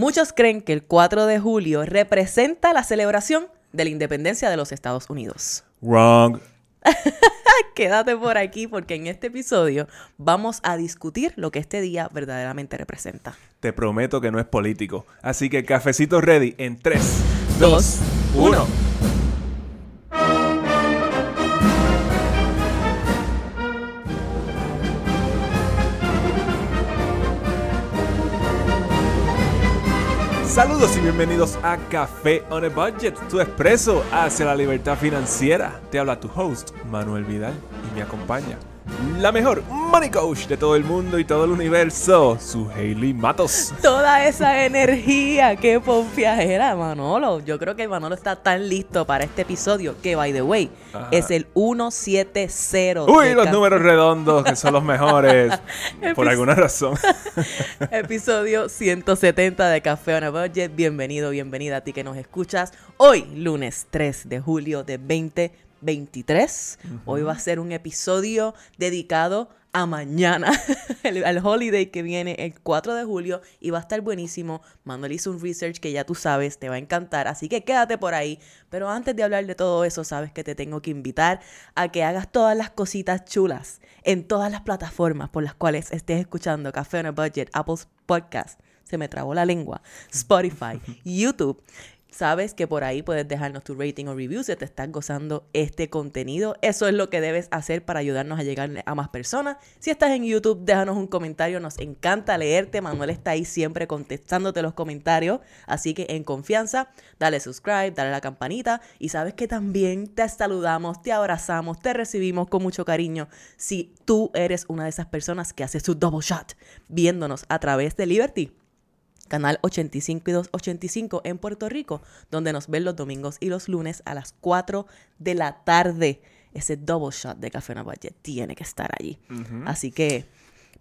Muchos creen que el 4 de julio representa la celebración de la independencia de los Estados Unidos. Wrong. Quédate por aquí porque en este episodio vamos a discutir lo que este día verdaderamente representa. Te prometo que no es político. Así que cafecito ready en 3, 2, 1. Saludos y bienvenidos a Café on a Budget, tu expreso hacia la libertad financiera. Te habla tu host, Manuel Vidal, y me acompaña la mejor money coach de todo el mundo y todo el universo, su Hailey Matos. Toda esa energía, qué era Manolo. Yo creo que Manolo está tan listo para este episodio que, by the way, es el 170. Uy, los números redondos, que son los mejores, por alguna razón. episodio 170 de Café on a Budget. Bienvenido, bienvenida a ti que nos escuchas. Hoy, lunes 3 de julio de 2020 23. Hoy va a ser un episodio dedicado a mañana, al holiday que viene el 4 de julio y va a estar buenísimo. Manuel hizo un research que ya tú sabes, te va a encantar, así que quédate por ahí. Pero antes de hablar de todo eso, sabes que te tengo que invitar a que hagas todas las cositas chulas en todas las plataformas por las cuales estés escuchando Café on a Budget, Apple Podcast, se me trabó la lengua, Spotify, YouTube Sabes que por ahí puedes dejarnos tu rating o review si te estás gozando este contenido. Eso es lo que debes hacer para ayudarnos a llegar a más personas. Si estás en YouTube, déjanos un comentario. Nos encanta leerte. Manuel está ahí siempre contestándote los comentarios. Así que en confianza, dale subscribe, dale la campanita. Y sabes que también te saludamos, te abrazamos, te recibimos con mucho cariño. Si tú eres una de esas personas que hace su double shot viéndonos a través de Liberty canal 85 y 285 en Puerto Rico, donde nos ven los domingos y los lunes a las 4 de la tarde. Ese double shot de Café Navalle tiene que estar allí. Así que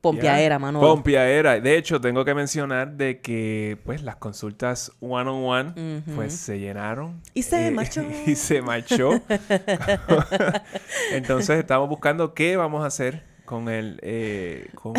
Pompiaera, Manolo. Pompiaera. De hecho, tengo que mencionar de que pues las consultas one on one pues se llenaron. Y se eh, marchó. y se marchó. Entonces estamos buscando qué vamos a hacer con el eh, con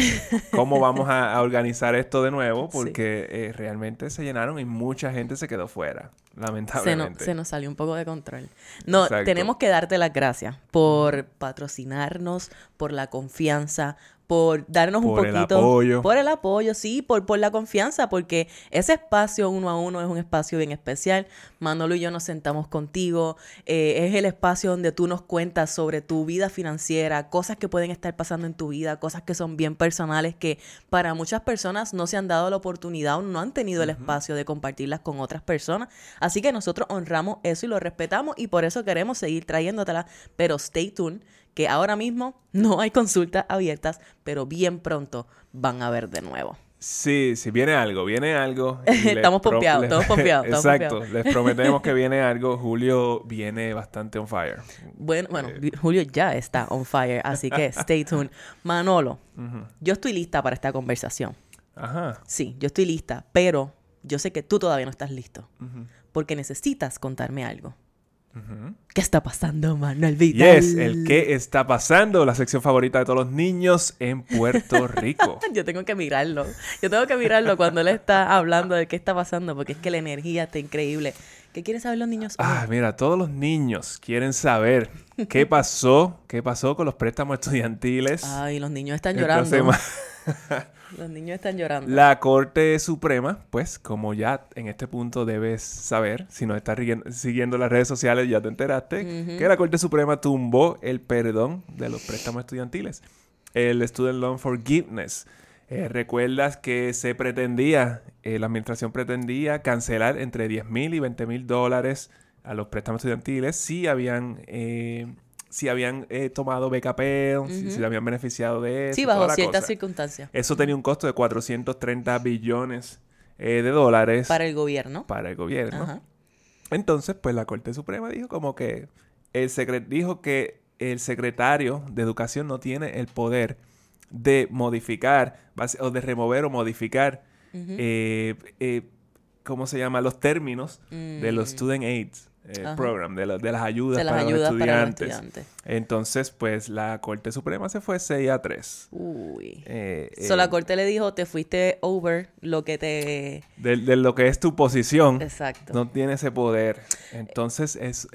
cómo vamos a, organizar esto de nuevo porque eh, realmente se llenaron y mucha gente se quedó fuera lamentablemente. se, nos salió un poco de control. No tenemos que darte las gracias por patrocinarnos por la confianza por darnos un poquito. Por el apoyo. Por el apoyo, sí, por, por la confianza, porque ese espacio uno a uno es un espacio bien especial. Manolo y yo nos sentamos contigo. Eh, es el espacio donde tú nos cuentas sobre tu vida financiera, cosas que pueden estar pasando en tu vida, cosas que son bien personales que para muchas personas no se han dado la oportunidad o no han tenido el espacio de compartirlas con otras personas. Así que nosotros honramos eso y lo respetamos y por eso queremos seguir trayéndotelas. Pero stay tuned que ahora mismo no hay consultas abiertas, pero bien pronto van a haber de nuevo. Sí, sí, viene algo, viene algo. estamos pompeados, estamos pompeados. Exacto, les prometemos que viene algo. Julio viene bastante on fire. Bueno, bueno, eh. Julio ya está on fire, así que stay tuned. Manolo, yo estoy lista para esta conversación. Ajá. Sí, yo estoy lista, pero yo sé que tú todavía no estás listo. Porque necesitas contarme algo. ¿Qué está pasando, Manuel Vidal? Yes, el qué está pasando, la sección favorita de todos los niños en Puerto Rico. Yo tengo que mirarlo. Yo tengo que mirarlo cuando él está hablando de qué está pasando, porque es que la energía está increíble. ¿Qué quieren saber los niños? Ah, mira, todos los niños quieren saber qué pasó, qué pasó con los préstamos estudiantiles. Ay, los niños están llorando. Los niños están llorando. La Corte Suprema, pues como ya en este punto debes saber, si no estás siguiendo las redes sociales ya te enteraste, que la Corte Suprema tumbó el perdón de los préstamos estudiantiles, el Student Loan Forgiveness. Eh, recuerdas que se pretendía, eh, la administración pretendía cancelar entre 10 mil y 20 mil dólares a los préstamos estudiantiles si habían eh, si habían eh, tomado BKP, si se habían beneficiado de eso. Sí, bajo ciertas circunstancias. Eso tenía un costo de 430 billones eh, de dólares. Para el gobierno. Para el gobierno. Entonces, pues la Corte Suprema dijo como que el secret dijo que el secretario de Educación no tiene el poder de modificar o de remover o modificar, eh, ¿cómo se llama? Los términos de los mm. student aids eh. Program, de, la- de las ayudas, de las para, ayudas los para los estudiantes. Entonces, pues la Corte Suprema se fue 6 a 3. Uy. Eh, So, la eh, corte le dijo, te fuiste over lo que te... de, de lo que es tu posición, Exacto. no tiene ese poder. Entonces, es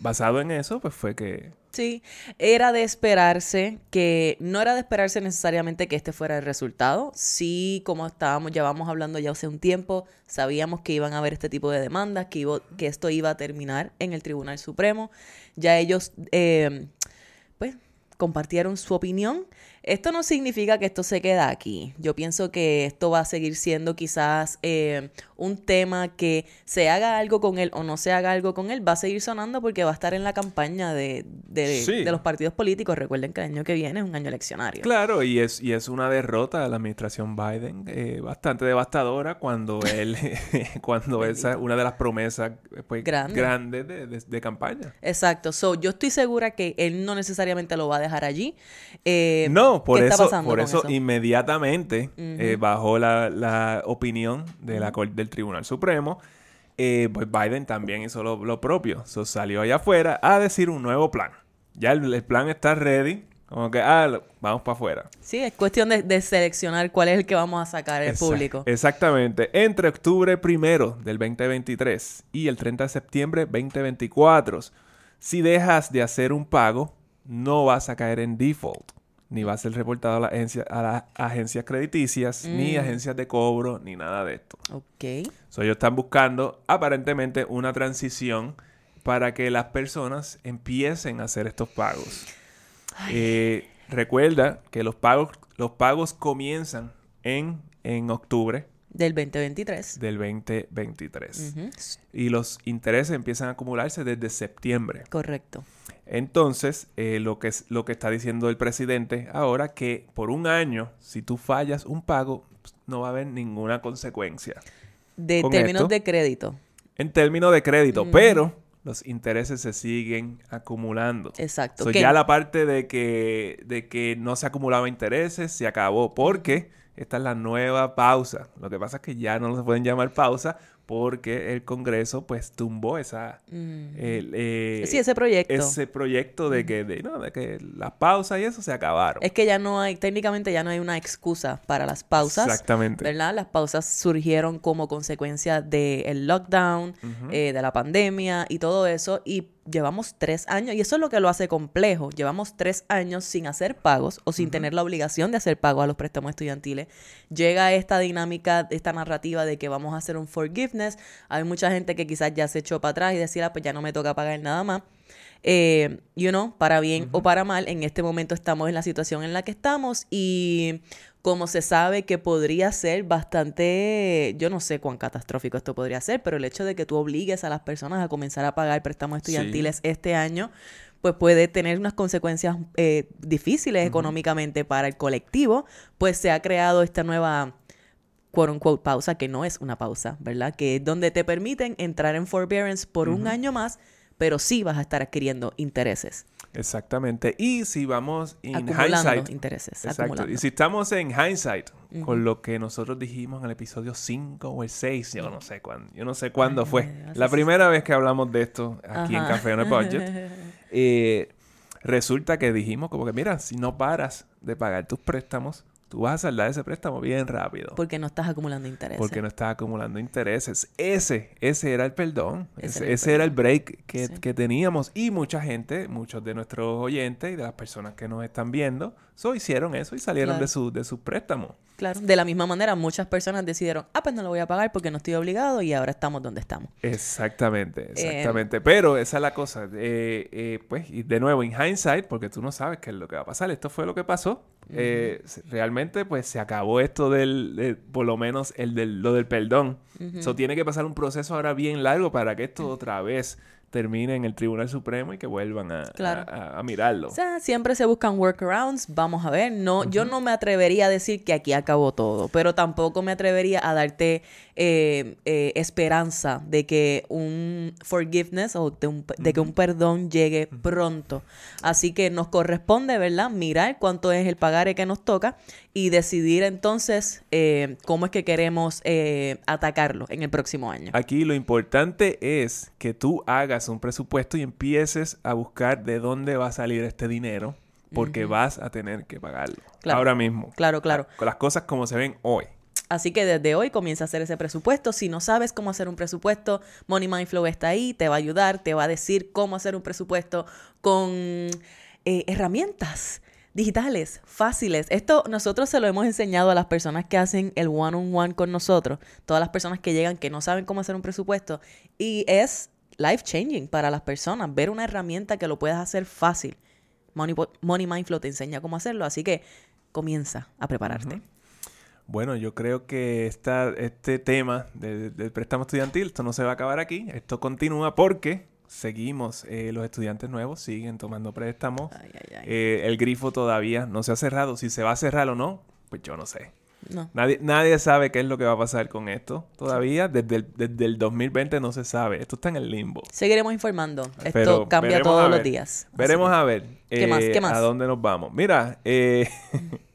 basado en eso, pues fue que... Sí, era de esperarse que, no era de esperarse necesariamente que este fuera el resultado. Sí, como estábamos, llevamos hablando ya hace un tiempo, sabíamos que iban a haber este tipo de demandas, que, iba- que esto iba a terminar en el Tribunal Supremo. Ya ellos, eh, pues, compartieron su opinión. Esto no significa que esto se queda aquí. Yo pienso que esto va a seguir siendo quizás eh, un tema que se haga algo con él o no se haga algo con él, va a seguir sonando porque va a estar en la campaña de, de- Sí. de los partidos políticos. Recuerden que el año que viene es un año eleccionario. Claro, y es, y es una derrota de la administración Biden eh, bastante devastadora cuando él, cuando esa una de las promesas pues, Grande. grandes de, de- de campaña. Exacto. So, yo estoy segura que él no necesariamente lo va a dejar allí. Eh, No, por ¿qué está eso, pasando por eso, eso? inmediatamente eh, bajó la, la opinión de la Corte del Tribunal Supremo. eh, pues Biden también hizo lo, lo propio. So, salió allá afuera a decir un nuevo plan. Ya el, el plan está ready. Como que, ah, lo- vamos para afuera. Sí, es cuestión de, de seleccionar cuál es el que vamos a sacar al Exact- público. Exactamente. Entre octubre primero del 2023 y el 30 de septiembre 2024, si dejas de hacer un pago, no vas a caer en default. Ni va a ser reportado a, la agencia- a las agencias crediticias, ni Mm. agencias de cobro, ni nada de esto. Ok. So, ellos están buscando aparentemente una transición para que las personas empiecen a hacer estos pagos. Eh, recuerda que los pagos, los pagos comienzan en, en octubre Del 2023. del 2023. Ujú, Y los intereses empiezan a acumularse desde septiembre. Correcto. Entonces, eh, lo, que es, lo que está diciendo el presidente ahora, que por un año, si tú fallas un pago, pues, no va a haber ninguna consecuencia De términos esto- de crédito. en términos de crédito, pero los intereses se siguen acumulando. Exacto. So, ya la parte de que, de que no se acumulaba intereses se acabó porque esta es la nueva pausa. Lo que pasa es que ya no se pueden llamar pausa porque el Congreso pues tumbó esa Mm. el, eh, sí, ese proyecto. ese proyecto de que de, no, de que las pausas y eso se acabaron. Es que ya no hay, técnicamente ya no hay una excusa para las pausas. Exactamente. ¿Verdad? Las pausas surgieron como consecuencia del lockdown, Ujú. eh, de la pandemia y todo eso. Y llevamos tres años, y eso es lo que lo hace complejo. Llevamos tres años sin hacer pagos o sin tener la obligación de hacer pagos a los préstamos estudiantiles. Llega esta dinámica, esta narrativa de que vamos a hacer un forgiveness. Hay mucha gente que quizás ya se echó para atrás y decía, "Ah, pues ya no me toca pagar nada más. Eh, you know, para bien o para mal, en este momento estamos en la situación en la que estamos y como se sabe que podría ser bastante, yo no sé cuán catastrófico esto podría ser, pero el hecho de que tú obligues a las personas a comenzar a pagar préstamos estudiantiles este año, pues puede tener unas consecuencias eh, difíciles económicamente para el colectivo, pues se ha creado esta nueva quote unquote pausa, que no es una pausa, ¿verdad? Que es donde te permiten entrar en forbearance por un año más, pero sí vas a estar adquiriendo intereses, Exactamente. Y si vamos en hindsight, intereses, Exacto. acumulando. Y si estamos en hindsight con lo que nosotros dijimos en el episodio 5 o el 6, yo no sé cuándo, yo no sé cuándo fue. La primera vez que hablamos de esto aquí en. Café on a Budget, eh, resulta que dijimos como que mira, si no paras de pagar tus préstamos, tú vas a saldar ese préstamo bien rápido. Porque no estás acumulando intereses. Porque no estás acumulando intereses. Ese, ese era el perdón. Ese Ese, era el ese era el break que, Sí. que teníamos. Y mucha gente, muchos de nuestros oyentes y de las personas que nos están viendo, so, hicieron eso y salieron Claro. de, su, de sus préstamos. Claro, de la misma manera muchas personas decidieron, ah, pues no lo voy a pagar porque no estoy obligado y ahora estamos donde estamos. Exactamente, exactamente. Pero esa es la cosa. Eh, eh, pues, y de nuevo, en hindsight, porque tú no sabes qué es lo que va a pasar. Esto fue lo que pasó. Eh, realmente, pues, se acabó esto del, de- por lo menos, el del, lo del perdón. Eso tiene que pasar un proceso ahora bien largo para que esto otra vez termine en el Tribunal Supremo y que vuelvan a, Claro. a- a- a mirarlo. O sea, siempre se buscan workarounds, vamos a ver. No, yo no me atrevería a decir que aquí acabó todo, pero tampoco me atrevería a darte eh, eh, esperanza de que un forgiveness o de, un- de que un perdón llegue pronto. Así que nos corresponde, ¿verdad? Mirar cuánto es el pagaré que nos toca y decidir entonces eh, cómo es que queremos eh, atacarlo en el próximo año. Aquí lo importante es que tú hagas un presupuesto y empieces a buscar de dónde va a salir este dinero porque vas a tener que pagarlo ahora mismo. Claro, claro. Con las cosas como se ven hoy. Así que desde hoy comienza a hacer ese presupuesto. Si no sabes cómo hacer un presupuesto, Money Mind Flow está ahí, te va a ayudar, te va a decir cómo hacer un presupuesto con eh, herramientas digitales, fáciles. Esto nosotros se lo hemos enseñado a las personas que hacen el one-on-one con nosotros, todas las personas que llegan que no saben cómo hacer un presupuesto. Y es life changing para las personas, ver una herramienta que lo puedas hacer fácil. Money, Money Mind Flow te enseña cómo hacerlo, así que comienza a prepararte. Bueno, yo creo que esta, este tema del, préstamo estudiantil, esto no se va a acabar aquí, esto continúa porque seguimos, eh, los estudiantes nuevos siguen tomando préstamos, eh, el grifo todavía no se ha cerrado, si se va a cerrar o no, pues yo no sé. No. Nadie, nadie sabe qué es lo que va a pasar con esto. Todavía desde el, desde el 2020 no se sabe. Esto está en el limbo. Seguiremos informando. Esto cambia todos los días. Veremos a ver ¿Qué más? ¿Qué eh, más? a dónde nos vamos. Mira, eh,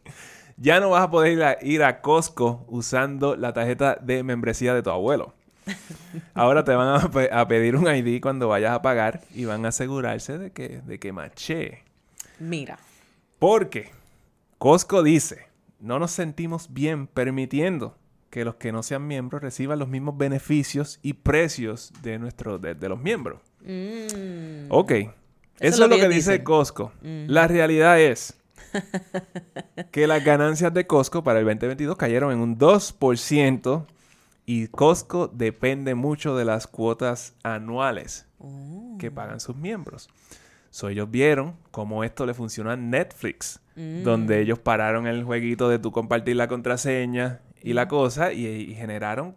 Ya no vas a poder ir a, Costco usando la tarjeta de membresía de tu abuelo. Ahora te van a, pedir un ID cuando vayas a pagar y van a asegurarse de que, de que maché. Mira. Porque Costco dice, no nos sentimos bien permitiendo que los que no sean miembros reciban los mismos beneficios y precios de, nuestro, de, los miembros. Mm. Ok. Eso, es lo que, dice Costco. La realidad es que las ganancias de Costco para el 2022 cayeron en un 2% y Costco depende mucho de las cuotas anuales que oh. pagan sus miembros. So, ellos vieron cómo esto le funcionó a Netflix, mm. donde ellos pararon el jueguito de tú compartir la contraseña y la mm. cosa y, generaron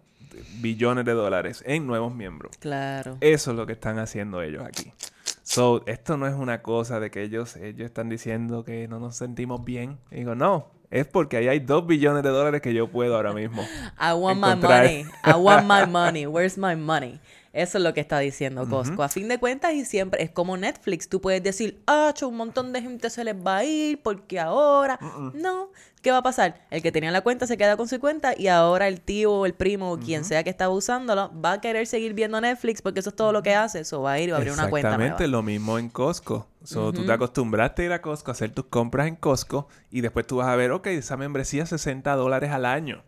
billones de dólares en nuevos miembros. Claro. Eso es lo que están haciendo ellos aquí. So, esto no es una cosa de que ellos, ellos están diciendo que no nos sentimos bien. digo, no, es porque ahí hay dos billones de dólares que yo puedo ahora mismo. I want my money. I want my money. Where's my money? Eso es lo que está diciendo Costco. A fin de cuentas, y siempre es como Netflix. Tú puedes decir, ah, un montón de gente se les va a ir porque ahora. No. ¿Qué va a pasar? El que tenía la cuenta se queda con su cuenta y ahora el tío o el primo o quien sea que estaba usándolo va a querer seguir viendo Netflix porque eso es todo lo que hace. Eso va a ir y va a abrir una cuenta. Exactamente lo mismo en Costco. So, Tú te acostumbraste a ir a Costco, a hacer tus compras en Costco y después tú vas a ver, ok, esa membresía es 60 dólares al año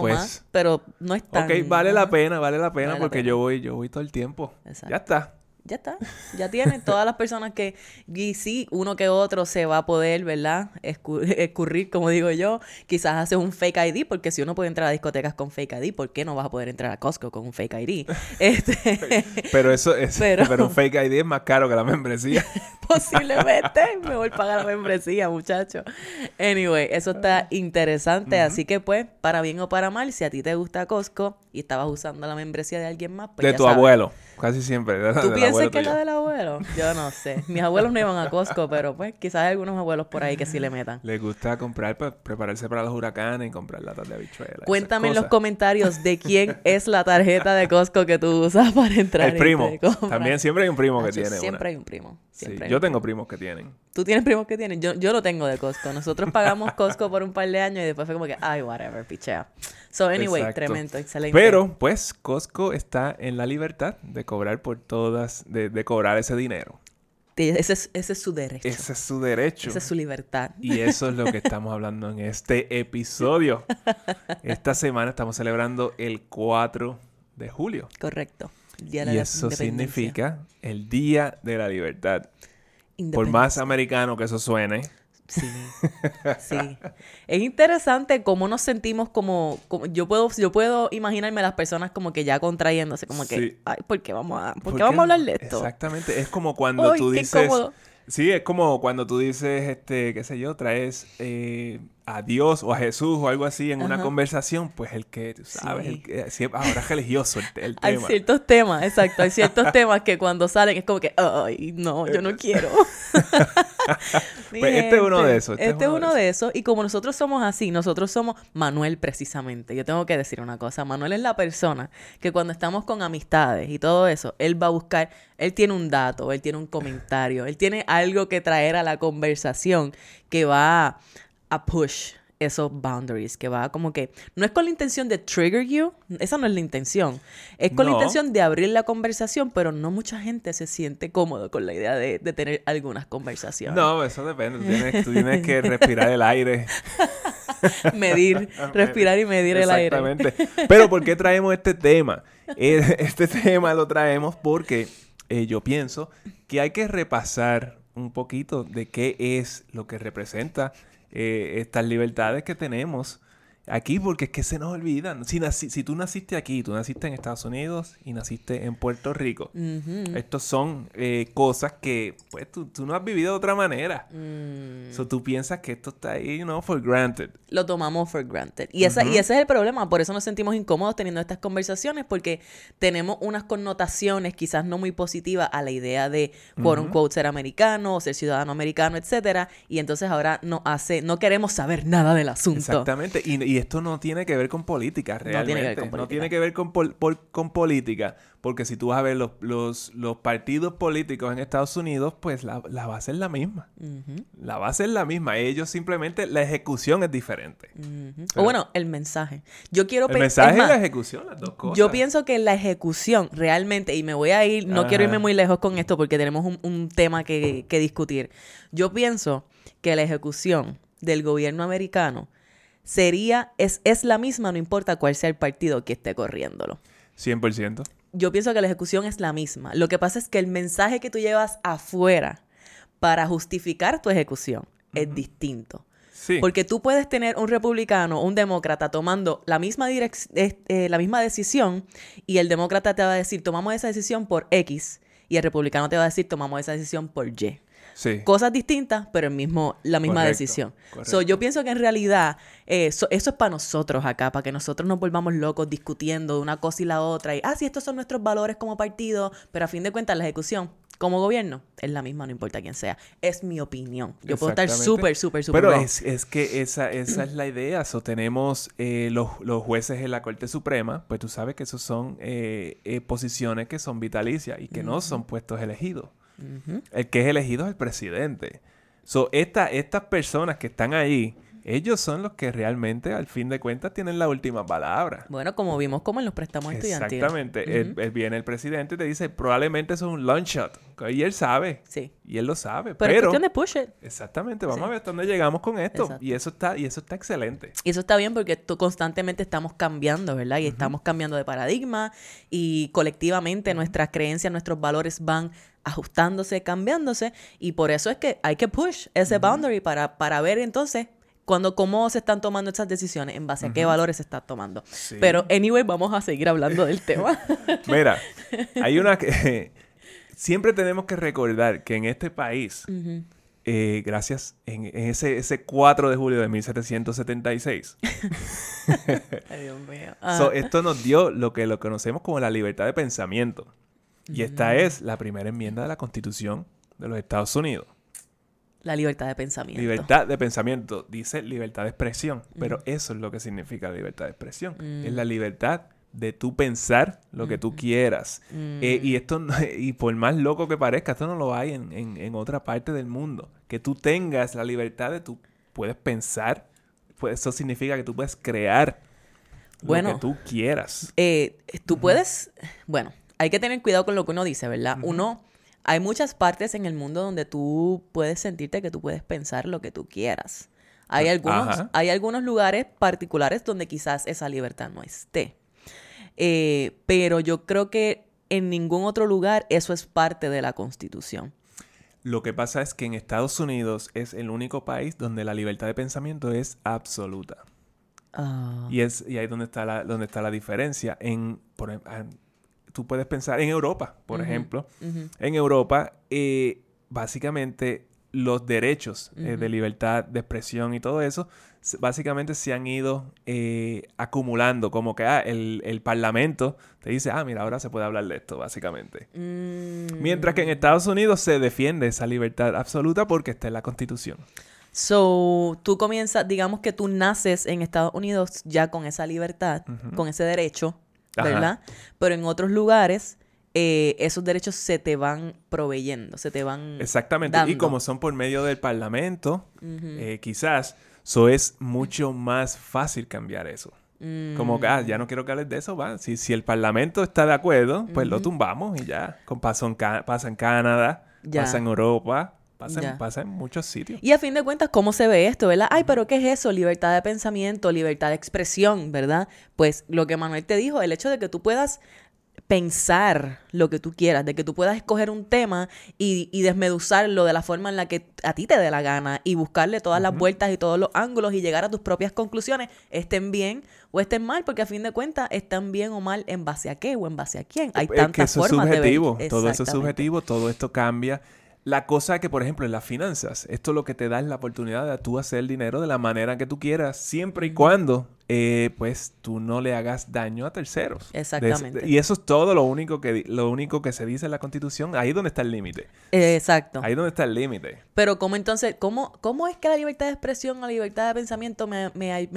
pues, pero no es tan... Ok, vale la pena, vale la pena porque yo voy, yo voy todo el tiempo. Ya está ya está. Ya tienen todas las personas que, y sí, uno que otro se va a poder, ¿verdad? escurrir, como digo yo. Quizás hace un fake ID, porque si uno puede entrar a discotecas con fake ID, ¿por qué no vas a poder entrar a Costco con un fake ID? Este... pero eso es, pero... un fake ID es más caro que la membresía. Posiblemente, me voy a pagar la membresía, muchacho. Anyway, eso está interesante, así que pues, para bien o para mal, si a ti te gusta Costco y estabas usando la membresía de alguien más, pues De tu abuelo. Casi siempre. ¿Tú piensas que es la del abuelo? Yo no sé. Mis abuelos no iban a Costco, pero pues quizás hay algunos abuelos por ahí que sí le metan. Les gusta comprar, pues, prepararse para los huracanes y comprar latas de habichuelas. Cuéntame en los comentarios de quién es la tarjeta de Costco que tú usas para entrar. El primo. También siempre hay un primo que tiene. Siempre hay un primo. yo tengo primos que tienen. ¿Tú tienes primos que tienen? Yo, yo lo tengo de Costco. Nosotros pagamos Costco por un par de años y después fue como que, ay, whatever, pichea. So, anyway, tremendo, excelente. Pero, pues, Costco está en la libertad de cobrar por todas, de, cobrar ese dinero. Ese es, ese es, su derecho. Ese es su derecho. Esa es su libertad. Y eso es lo que estamos hablando en este episodio. Esta semana estamos celebrando el 4 de julio. Correcto. Día de y eso significa el Día de la Libertad. Por más americano que eso suene, Sí, sí. Es interesante cómo nos sentimos como, yo puedo yo puedo imaginarme a las personas como que ya contrayéndose, como que, ay, ¿por qué vamos a, ¿por, qué vamos a hablar de esto? Exactamente, es como cuando tú dices, sí, es como cuando tú dices, este, qué sé yo, traes eh, a Dios o a Jesús o algo así en una conversación, pues el que, sabes, el que, ahora es religioso el, tema. Hay ciertos temas, exacto, hay ciertos temas que cuando salen es como que, ay, no, yo no quiero. pues este es uno de esos. Este, es uno, de, esos. Y como nosotros somos así, nosotros somos Manuel precisamente. Yo tengo que decir una cosa. Manuel es la persona que cuando estamos con amistades y todo eso, él va a buscar, él tiene un dato, él tiene un comentario, él tiene algo que traer a la conversación que va a push esos boundaries, que va como que no es con la intención de trigger you, esa no es la intención, es con la intención de abrir la conversación, pero no mucha gente se siente cómodo con la idea de, de tener algunas conversaciones. No, eso depende. Tú tienes, tú tienes que respirar el aire. Medir, respirar y medir el aire. Exactamente. Pero ¿por qué traemos este tema? Eh, Este tema lo traemos porque eh, yo pienso que hay que repasar un poquito de qué es lo que representa eh, estas libertades que tenemos aquí, porque es que se nos olvidan. Si, naci- si tú naciste aquí, tú naciste en Estados Unidos y naciste en Puerto Rico, Ujú. estos son eh, cosas que pues tú, tú no has vivido de otra manera. Mm. So, tú piensas que esto está ahí, you know, for granted. lo tomamos for granted. Y, esa, y ese es el problema, por eso nos sentimos incómodos teniendo estas conversaciones, porque tenemos unas connotaciones quizás no muy positivas a la idea de, quote unquote, ser americano o ser ciudadano americano, etcétera, y entonces ahora no hace, no queremos saber nada del asunto. Exactamente. Y, y esto no tiene que ver con política, realmente. tiene que ver con No política. tiene que ver con, pol- por- con política. Porque si tú vas a ver los, los, los partidos políticos en Estados Unidos, pues la, la base es la misma. Ujú, La base es la misma. Ellos simplemente, la ejecución es diferente. o bueno, el mensaje. Yo quiero El mensaje y la ejecución, las dos cosas. Yo pienso que la ejecución realmente, y me voy a ir, no quiero irme muy lejos con esto porque tenemos un, un tema que, que discutir. Yo pienso que la ejecución del gobierno americano sería, es, es la misma, no importa cuál sea el partido que esté corriéndolo. 100%. Yo pienso que la ejecución es la misma. Lo que pasa es que el mensaje que tú llevas afuera para justificar tu ejecución es distinto. Sí. Porque tú puedes tener un republicano un demócrata tomando la misma, direc- eh, la misma decisión y el demócrata te va a decir tomamos esa decisión por X y el republicano te va a decir tomamos esa decisión por Y. sí. Cosas distintas, pero el mismo, la misma Correcto, decisión. correcto. So, yo pienso que en realidad eh, so- eso es para nosotros acá, para que nosotros nos volvamos locos discutiendo de una cosa y la otra. Y, ah, sí, estos son nuestros valores como partido, pero a fin de cuentas la ejecución como gobierno es la misma, no importa quién sea. Es mi opinión. Yo puedo estar súper, súper, súper Pero es, es que esa, esa es la idea. So, tenemos eh, los, los jueces en la Corte Suprema, pues tú sabes que esos son eh, eh, posiciones que son vitalicias y que no son puestos elegidos. El que es elegido es el presidente. So, esta, estas personas que están ahí, ellos son los que realmente, al fin de cuentas, tienen la última palabra. Bueno, como vimos como en los préstamos estudiantiles. Exactamente. Él- él viene el presidente y te dice, probablemente eso es un long shot. Y él sabe. Sí. Y él lo sabe. Pero, es Pero, cuestión de push it. exactamente, vamos Sí. a ver hasta dónde llegamos con esto. Exacto. Y eso está, y eso está excelente. Y eso está bien porque tú constantemente estamos cambiando, ¿verdad? Y estamos cambiando de paradigma y colectivamente nuestras creencias, nuestros valores van ajustándose, cambiándose y por eso es que hay que push ese boundary para, para ver entonces cuando cómo se están tomando esas decisiones, en base a qué valores se están tomando. Sí. Pero anyway, vamos a seguir hablando del tema. Mira, hay una que... siempre tenemos que recordar que en este país, eh, gracias en, en ese, ese 4 de julio de 1776, Ay, Dios mío. So, Ah. esto nos dio lo que lo conocemos como la libertad de pensamiento. Y esta es la primera enmienda de la Constitución de los Estados Unidos. la libertad de pensamiento. Libertad de pensamiento, dice libertad de expresión, pero eso es lo que significa libertad de expresión. Es la libertad de tú pensar lo que tú quieras. Eh, y esto, no- y por más loco que parezca, esto no lo hay en, en- en otra parte del mundo. Que tú tengas la libertad de tú puedes pensar, pues eso significa que tú puedes crear Bueno. lo que tú quieras. Eh, tú puedes, bueno, hay que tener cuidado con lo que uno dice, ¿verdad? Uno, hay muchas partes en el mundo donde tú puedes sentirte que tú puedes pensar lo que tú quieras. Hay algunos, Ajá. hay algunos lugares particulares donde quizás esa libertad no esté. Eh, pero yo creo que en ningún otro lugar eso es parte de la constitución. Lo que pasa es que en Estados Unidos es el único país donde la libertad de pensamiento es absoluta. Ah, Y es y ahí donde está la, donde está la diferencia. En, por, ah, tú puedes pensar en Europa, por ejemplo. En Europa, eh, básicamente los derechos eh, de libertad de expresión y todo eso, básicamente se han ido eh, acumulando. Como que ah, el, el Parlamento te dice, ah, mira, ahora se puede hablar de esto, básicamente. Mm, Mientras que en Estados Unidos se defiende esa libertad absoluta porque está en la Constitución. So, tú comienzas, digamos que tú naces en Estados Unidos ya con esa libertad, con ese derecho, Ajá. ¿verdad? Pero en otros lugares, eh, esos derechos se te van proveyendo, se te van Exactamente. Y dando. como son por medio del Parlamento, eh, quizás, So es mucho más fácil cambiar eso. Como que, ah, ya no quiero que hables de eso, va. Si, si el Parlamento está de acuerdo, pues lo tumbamos y ya. Con, pasa, en pasa en Canadá, pasa en Europa, pasa en, pasa en, muchos sitios. Y a fin de cuentas, ¿cómo se ve esto, verdad? Ay, pero ¿qué es eso? Libertad de pensamiento, libertad de expresión, ¿verdad? Pues lo que Manuel te dijo, el hecho de que tú puedas pensar lo que tú quieras, de que tú puedas escoger un tema y, y, desmeduzarlo de la forma en la que a ti te dé la gana y buscarle todas las vueltas y todos los ángulos y llegar a tus propias conclusiones, estén bien o estén mal, porque a fin de cuentas están bien o mal en base a qué o en base a quién. Hay tantas que eso formas es subjetivo, todo eso es subjetivo, todo esto cambia. La cosa es que, por ejemplo, en las finanzas, esto lo que te da es la oportunidad de tú hacer el dinero de la manera que tú quieras, siempre y cuando eh, pues tú no le hagas daño a terceros. Exactamente. y eso es todo lo único que lo único que se dice en la Constitución. Ahí es donde está el límite. exacto. Ahí es donde está el límite. Pero cómo entonces, cómo, cómo es que la libertad de expresión, la libertad de pensamiento me,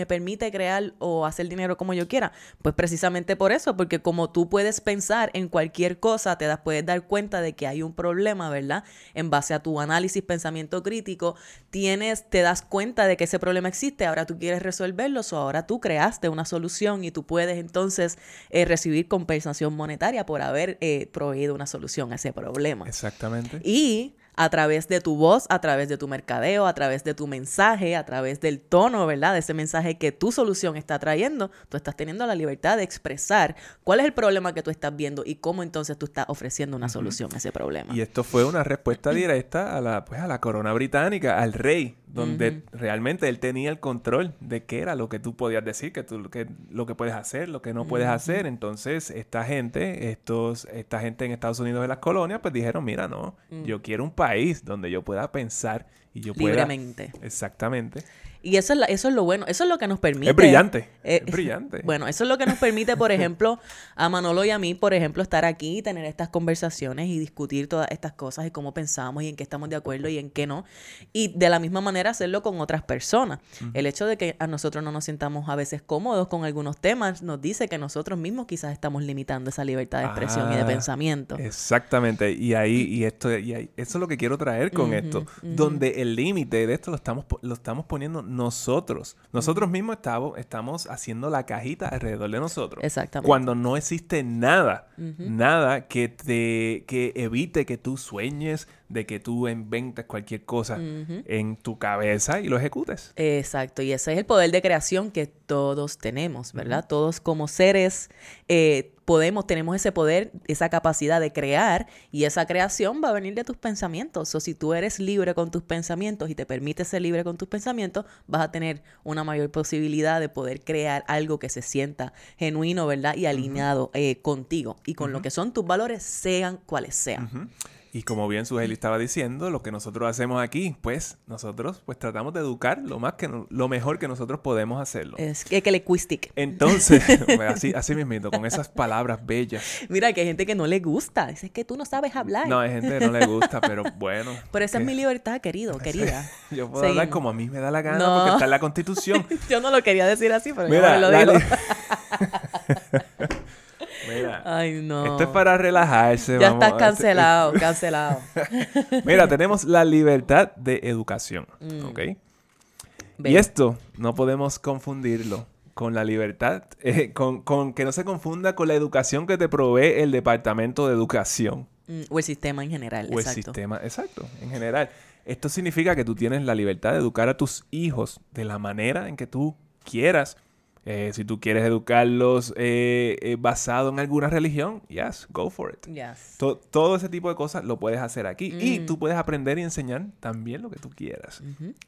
permite crear o hacer dinero como yo quiera? Pues precisamente por eso, porque como tú puedes pensar en cualquier cosa, te das, puedes dar cuenta de que hay un problema, ¿verdad? En base a tu análisis, pensamiento crítico, tienes, te das cuenta de que ese problema existe, ahora tú quieres resolverlo, o ahora tú creaste una solución y tú puedes entonces eh, recibir compensación monetaria por haber eh, proveído una solución a ese problema. Exactamente. Y a través de tu voz, a través de tu mercadeo, a través de tu mensaje, a través del tono, ¿verdad? De ese mensaje que tu solución está trayendo, tú estás teniendo la libertad de expresar cuál es el problema que tú estás viendo y cómo entonces tú estás ofreciendo una solución a ese problema. Y esto fue una respuesta directa a la, pues, a la corona británica, al rey, donde realmente él tenía el control de qué era lo que tú podías decir, que tú, que, lo que puedes hacer, lo que no puedes hacer. Entonces, esta gente, estos, esta gente en Estados Unidos de las colonias, pues dijeron, mira, no, mm. yo quiero un país donde yo pueda pensar y yo pueda... Libremente. Exactamente. Y eso es, eso es lo bueno, eso es lo que nos permite. Es brillante. Eh, es brillante. Bueno, eso es lo que nos permite, por ejemplo, a Manolo y a mí, por ejemplo, estar aquí, tener estas conversaciones y discutir todas estas cosas y cómo pensamos y en qué estamos de acuerdo y en qué no. Y de la misma manera hacerlo con otras personas. El hecho de que a nosotros no nos sintamos a veces cómodos con algunos temas nos dice que nosotros mismos quizás estamos limitando esa libertad de expresión y de ah, pensamiento. Exactamente. Y ahí, y esto, y ahí, eso es lo que quiero traer con esto. Donde el límite de esto lo estamos, lo estamos poniendo nosotros. Nosotros mismos estamos, estamos haciendo la cajita alrededor de nosotros. Exactamente. Cuando no existe nada, nada que te que evite que tú sueñes, de que tú inventes cualquier cosa en tu cabeza y lo ejecutes. Exacto, y ese es el poder de creación que todos tenemos, ¿verdad? Todos como seres eh, podemos, tenemos ese poder, esa capacidad de crear y esa creación va a venir de tus pensamientos. O si tú eres libre con tus pensamientos y te permites ser libre con tus pensamientos, vas a tener una mayor posibilidad de poder crear algo que se sienta genuino, ¿verdad? Y alineado eh, contigo y con lo que son tus valores, sean cuales sean. Y como bien Sujeli estaba diciendo, lo que nosotros hacemos aquí, pues nosotros pues tratamos de educar lo más que lo mejor que nosotros podemos hacerlo. Es que, que le Entonces, pues, así, así mismo, con esas palabras bellas. Mira, que hay gente que no le gusta. Dice que tú no sabes hablar. No, hay gente que no le gusta, pero bueno. Pero esa es mi libertad, querido, querida. Yo puedo hablar como a mí me da la gana porque está en la constitución. yo no lo quería decir así, pero Mira, yo lo digo. Mira, Ay, no. Esto es para relajarse. Ya estás cancelado, cancelado. Mira, tenemos la libertad de educación, mm. ¿ok? Y esto no podemos confundirlo con la libertad, eh, con, que no se confunda con la educación que te provee el Departamento de Educación. Mm, o el sistema en general. O el sistema, exacto, en general. Esto significa que tú tienes la libertad de educar a tus hijos de la manera en que tú quieras eh, si tú quieres educarlos eh, eh, basado en alguna religión, yes, go for it. Yes. todo ese tipo de cosas lo puedes hacer aquí. Y mm. tú puedes aprender y enseñar también lo que tú quieras.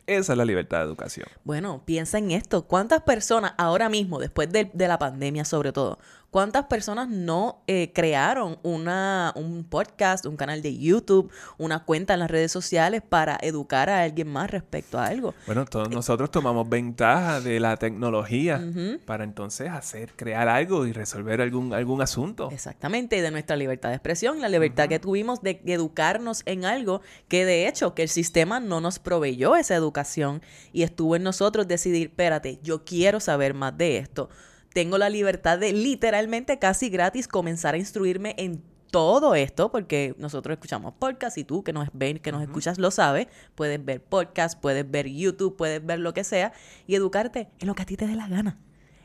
Esa es la libertad de educación. Bueno, piensa en esto. ¿Cuántas personas ahora mismo, después de, de la pandemia sobre todo, ¿Cuántas personas no eh, crearon una, un podcast, un canal de YouTube, una cuenta en las redes sociales para educar a alguien más respecto a algo? Bueno, todos nosotros tomamos ventaja de la tecnología para entonces hacer, crear algo y resolver algún, algún asunto. Exactamente, y de nuestra libertad de expresión, la libertad que tuvimos de educarnos en algo que de hecho que el sistema no nos proveyó esa educación y estuvo en nosotros decidir, espérate, yo quiero saber más de esto tengo la libertad de literalmente casi gratis comenzar a instruirme en todo esto, porque nosotros escuchamos podcast y tú que nos ven, que nos escuchas lo sabes, puedes ver podcast, puedes ver YouTube, puedes ver lo que sea y educarte en lo que a ti te dé la gana.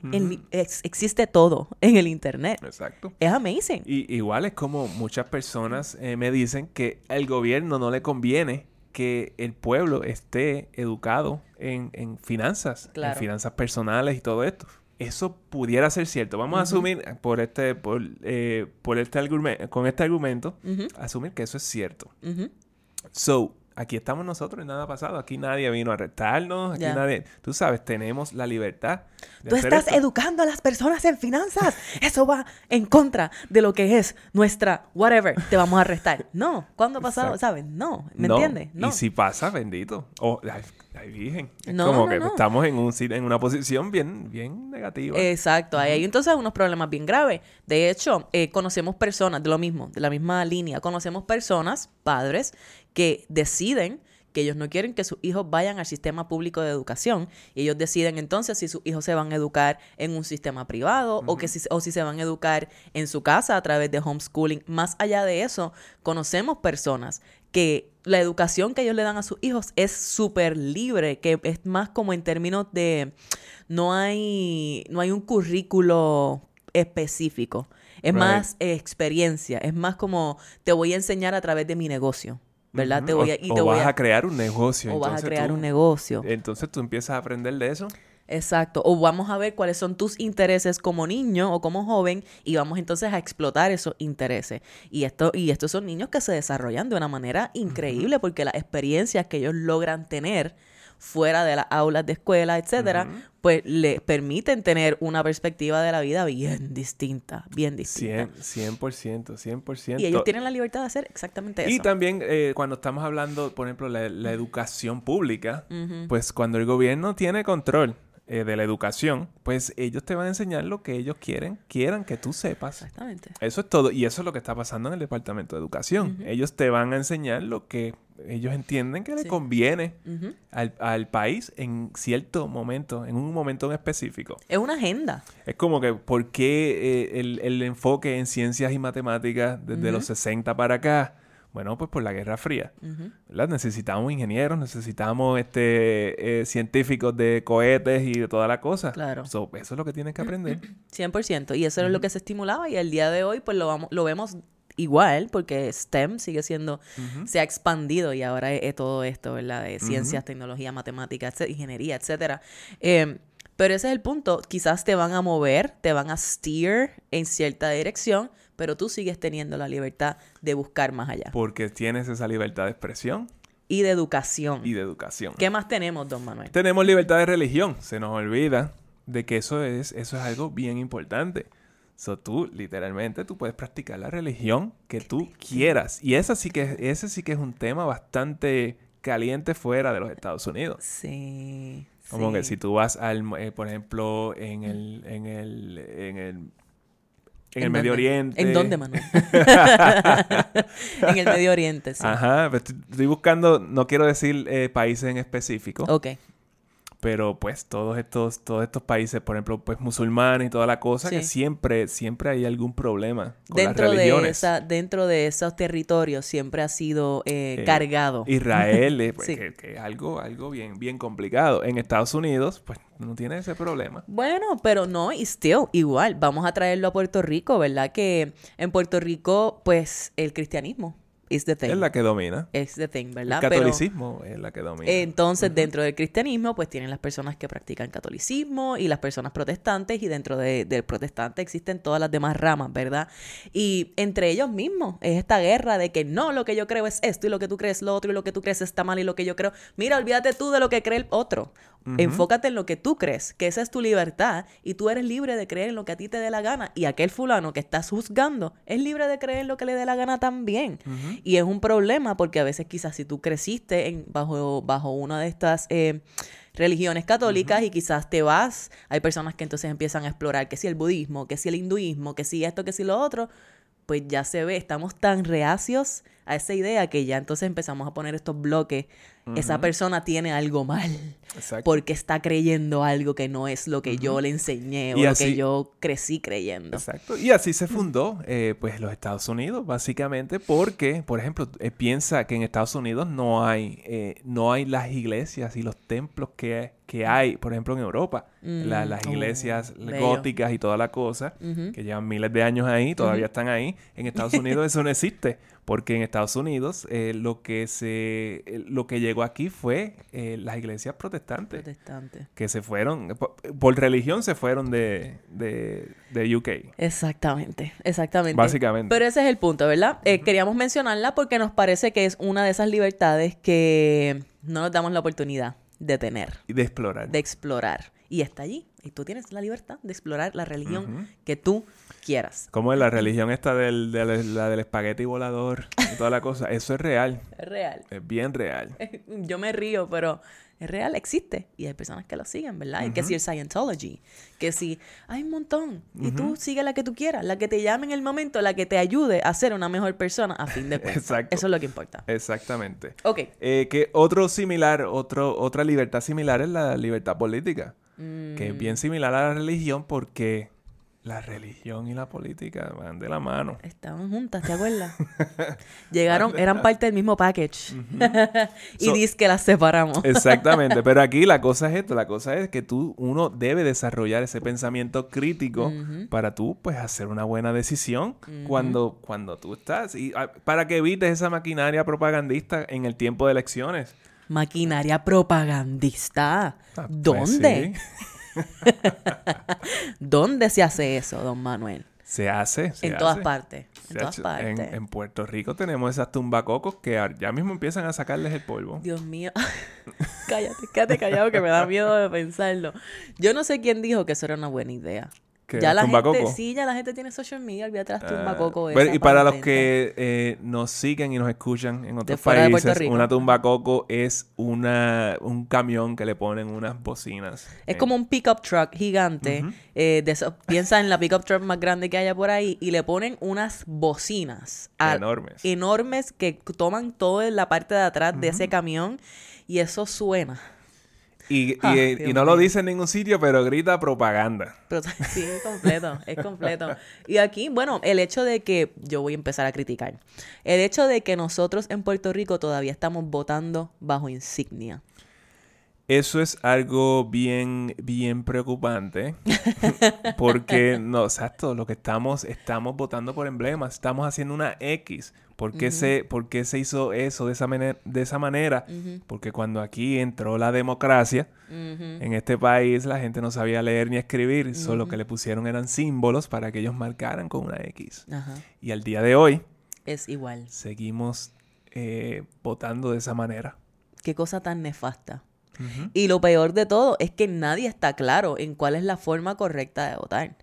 En- ex- existe todo en el internet. Exacto. Es amazing. Y igual es como muchas personas eh, me dicen que al gobierno no le conviene que el pueblo esté educado en, en finanzas, Claro. en finanzas personales y todo esto. Eso pudiera ser cierto. Vamos a asumir por este, por, eh, por este argumento, con este argumento, Ujú, asumir que eso es cierto. ujú. So, aquí estamos nosotros y nada ha pasado. Aquí nadie vino a arrestarnos. Aquí Ya. nadie. Tú sabes, tenemos la libertad. Tú estás esto. educando a las personas en finanzas. Eso va en contra de lo que es nuestra whatever. Te vamos a arrestar. No. ¿Cuándo ha pasado? ¿Sabes? No. ¿Me No, entiendes? No. Y si pasa, bendito. Oh, ay, ay, virgen. No, como no, que estamos en, un, en una posición bien, bien negativa. Exacto, ahí hay entonces unos problemas bien graves. De hecho, eh, conocemos personas de lo mismo, de la misma línea. Conocemos personas, padres, que deciden que ellos no quieren que sus hijos vayan al sistema público de educación y ellos deciden entonces si sus hijos se van a educar en un sistema privado o que si, o si se van a educar en su casa a través de homeschooling. Más allá de eso, conocemos personas que la educación que ellos le dan a sus hijos es súper libre, que es más como en términos de no hay, no hay un currículo específico. Es Right. más eh, experiencia, es más como te voy a enseñar a través de mi negocio, ¿verdad? Te voy a, y o te voy vas a, a, crear un negocio. o vas a crear tú- un negocio. Entonces tú empiezas a aprender de eso. Exacto. O vamos a ver cuáles son tus intereses como niño o como joven y vamos entonces a explotar esos intereses. Y esto, y estos son niños que se desarrollan de una manera increíble porque las experiencias que ellos logran tener fuera de las aulas de escuela, etcétera, pues les permiten tener una perspectiva de la vida bien distinta, bien distinta. 100%, 100%, 100%. Y ellos tienen la libertad de hacer exactamente eso. Y también eh, cuando estamos hablando, por ejemplo, la, la educación pública, pues cuando el gobierno tiene control eh, de la educación, pues ellos te van a enseñar lo que ellos quieren, quieran que tú sepas. Exactamente. Eso es todo. Y eso es lo que está pasando en el Departamento de Educación. Ellos te van a enseñar lo que ellos entienden que Sí. le conviene al, al país en cierto momento, en un momento en específico. Es una agenda. Es como que, ¿por qué eh, el, el enfoque en ciencias y matemáticas desde los 60 para acá? Bueno, pues por la Guerra Fría. Ujú. ¿verdad? Necesitamos ingenieros, necesitamos este, eh, científicos de cohetes y de toda la cosa. Claro. So, eso es lo que tienen que aprender. 100%. Y eso es lo que se estimulaba y el día de hoy pues lo, vamos, lo vemos igual porque STEM sigue siendo, se ha expandido y ahora es, es todo esto, ¿verdad? De ciencias, tecnología, matemáticas, etc- ingeniería, etcétera. Eh, pero ese es el punto. Quizás te van a mover, te van a steer en cierta dirección, pero tú sigues teniendo la libertad de buscar más allá. Porque tienes esa libertad de expresión Y de educación. y de educación. ¿Qué más tenemos, don Manuel? Tenemos libertad de religión. Se nos olvida de que eso es, eso es algo bien importante. So, tú, literalmente, tú puedes practicar la religión que tú quieras. Y esa sí que, ese sí que es un tema bastante caliente fuera de los Estados Unidos. Sí. Como que si tú vas al, eh, por ejemplo, en el, en el, en el, en el ¿En Medio? Oriente. ¿En dónde, Manuel? en el Medio Oriente, sí. Ajá, pues, estoy, estoy buscando, no quiero decir eh, países en específico, Ok. Pero pues todos estos, todos estos países, por ejemplo, pues musulmanes y toda la cosa, que siempre, siempre hay algún problema con Dentro las de, esa, dentro de esos territorios siempre ha sido eh, Eh, cargado. Israel, eh, pues, Sí. que, que es algo, algo bien, bien complicado. En Estados Unidos, pues no tiene ese problema. Bueno, pero no, y still, igual, vamos a traerlo a Puerto Rico, ¿verdad? Que en Puerto Rico, pues, el cristianismo is the thing. Es la que domina. Es the thing, El ¿verdad? Pero- catolicismo es la que domina. Entonces, dentro del cristianismo, pues tienen las personas que practican catolicismo y las personas protestantes, y dentro de- del protestante existen todas las demás ramas, ¿verdad? Y entre ellos mismos es esta guerra de que no, lo que yo creo es esto, y lo que tú crees lo otro, y lo que tú crees está mal, y lo que yo creo. Mira, olvídate tú de lo que cree el otro. Enfócate en lo que tú crees, que esa es tu libertad, y tú eres libre de creer en lo que a ti te dé la gana. Y aquel fulano que estás juzgando es libre de creer en lo que le dé la gana también. Y es un problema porque a veces quizás si tú creciste en, bajo, bajo una de estas eh, religiones católicas y quizás te vas, hay personas que entonces empiezan a explorar que si el budismo, que si el hinduismo, que si esto, que si lo otro, pues ya se ve, estamos tan reacios a esa idea que ya entonces empezamos a poner estos bloques. Esa persona tiene algo mal. Exacto. Porque está creyendo algo que no es lo que yo le enseñé o Y lo así- que yo crecí creyendo. Exacto. Y así se fundó, eh, pues, los Estados Unidos, básicamente, porque, por ejemplo, eh, piensa que en Estados Unidos no hay, eh, no hay las iglesias y los templos que, que hay, por ejemplo, en Europa. La- las Oh, iglesias bello. góticas y toda la cosa, que llevan miles de años ahí, todavía están ahí. En Estados Unidos eso no existe, porque en Estados Unidos eh, lo que se, eh, lo que llegó aquí fue eh, las iglesias protestantes Protestante. que se fueron, por, por religión se fueron de, de, de UK. Exactamente, exactamente. Básicamente. Pero ese es el punto, ¿verdad? Eh, queríamos mencionarla porque nos parece que es una de esas libertades que no nos damos la oportunidad de tener, Y de explorar. de explorar. Y está allí. Y tú tienes la libertad de explorar la religión que tú quieras. Como es la religión esta del, de la, del espagueti volador y toda la cosa. Eso es real. Es real. Es bien real. Yo me río, pero es real, existe. Y hay personas que lo siguen, ¿verdad? Y que si el Scientology, que si hay un montón. Y tú sigue la que tú quieras, la que te llame en el momento, la que te ayude a ser una mejor persona a fin de cuentas. Exacto. Eso es lo que importa. Exactamente. Ok. Eh, que otro similar, otro, otra libertad similar es la libertad política. Que es Mm. bien similar a la religión porque la religión y la política van de la mano. Estaban juntas, ¿te acuerdas? Llegaron, eran parte del mismo package. y So- dice que las separamos. Exactamente, pero aquí la cosa es esto, la cosa es que tú, uno debe desarrollar ese pensamiento crítico para tú, pues, hacer una buena decisión cuando, cuando tú estás, y ah, para que evites esa maquinaria propagandista en el tiempo de elecciones. Maquinaria propagandista. Ah, pues, ¿Dónde? sí, ¿Dónde se hace eso, don Manuel? se hace, se en todas partes. En De todas hecho, partes. En, en Puerto Rico tenemos esas tumbacocos que ya mismo empiezan a sacarles el polvo. Dios mío. cállate, quédate callado que me da miedo de pensarlo. Yo no sé quién dijo que eso era una buena idea. ¿Qué, Ya la gente, tumbacoco? sí, ya la gente tiene social media, olvídate las tumbacoco pero- esas y para los que eh, nos siguen y nos escuchan en otros países, una tumba coco es una, un camión que le ponen unas bocinas. Es Eh, como un pickup truck gigante. Eh, de esos- piensa en la pickup truck más grande que haya por ahí y le ponen unas bocinas a- enormes. enormes que toman toda la parte de atrás de ese camión y eso suena. Y, y, Ah, eh, y no lo dice en ningún sitio, pero grita propaganda. Pero sí, es completo, es completo. Y aquí, bueno, el hecho de que yo voy a empezar a criticar. El hecho de que nosotros en Puerto Rico todavía estamos votando bajo insignia. Eso es algo bien, bien preocupante. porque, no, exacto, lo que estamos, estamos votando por emblemas, estamos haciendo una X. ¿Por qué, se, por qué se hizo eso de esa, manera, de esa manera? Porque cuando aquí entró la democracia, en este país la gente no sabía leer ni escribir, solo que le pusieron eran símbolos para que ellos marcaran con una X. Y al día de hoy es igual. seguimos eh, votando de esa manera. Qué cosa tan nefasta. Y lo peor de todo es que nadie está claro en cuál es la forma correcta de votar.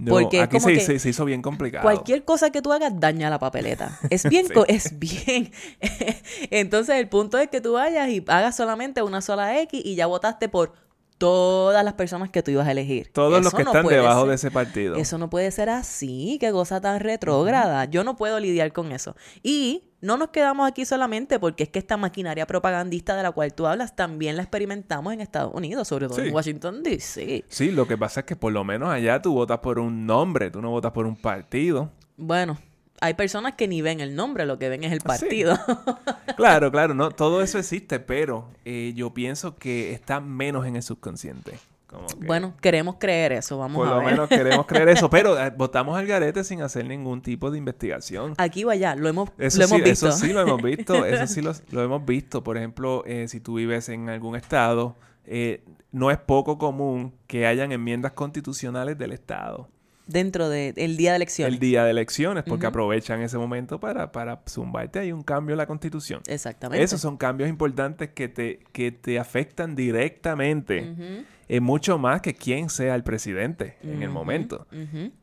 No, Porque aquí como se, que se- hizo bien complicado. Cualquier cosa que tú hagas daña la papeleta. Es bien, Sí. co- es bien. Entonces el punto es que tú vayas y hagas solamente una sola X y ya votaste por todas las personas que tú ibas a elegir. Todos los que no están debajo ser. de ese partido. Eso no puede ser así, qué cosa tan retrógrada. Yo no puedo lidiar con eso. Y no nos quedamos aquí solamente porque es que esta maquinaria propagandista de la cual tú hablas también la experimentamos en Estados Unidos, sobre todo Sí. en Washington DC. Sí, lo que pasa es que por lo menos allá tú votas por un nombre, tú no votas por un partido. Bueno, hay personas que ni ven el nombre, lo que ven es el Ah, sí. partido. Claro, claro, no, todo eso existe, pero eh, yo pienso que está menos en el subconsciente. Como que Bueno, queremos creer eso, vamos por a lo ver. menos queremos creer eso, pero eh, votamos al garete sin hacer ningún tipo de investigación. Aquí o allá, lo hemos, Eso lo sí, hemos visto. eso sí lo hemos visto, eso sí lo, lo hemos visto. Por ejemplo, eh, si tú vives en algún estado, eh, no es poco común que hayan enmiendas constitucionales del estado. Dentro del día de elecciones. el día de elecciones, porque aprovechan ese momento para, para zumbarte ahí un cambio en la constitución. Exactamente. Esos son cambios importantes que te, que te afectan directamente, Ujú, eh, mucho más que quién sea el presidente en el momento.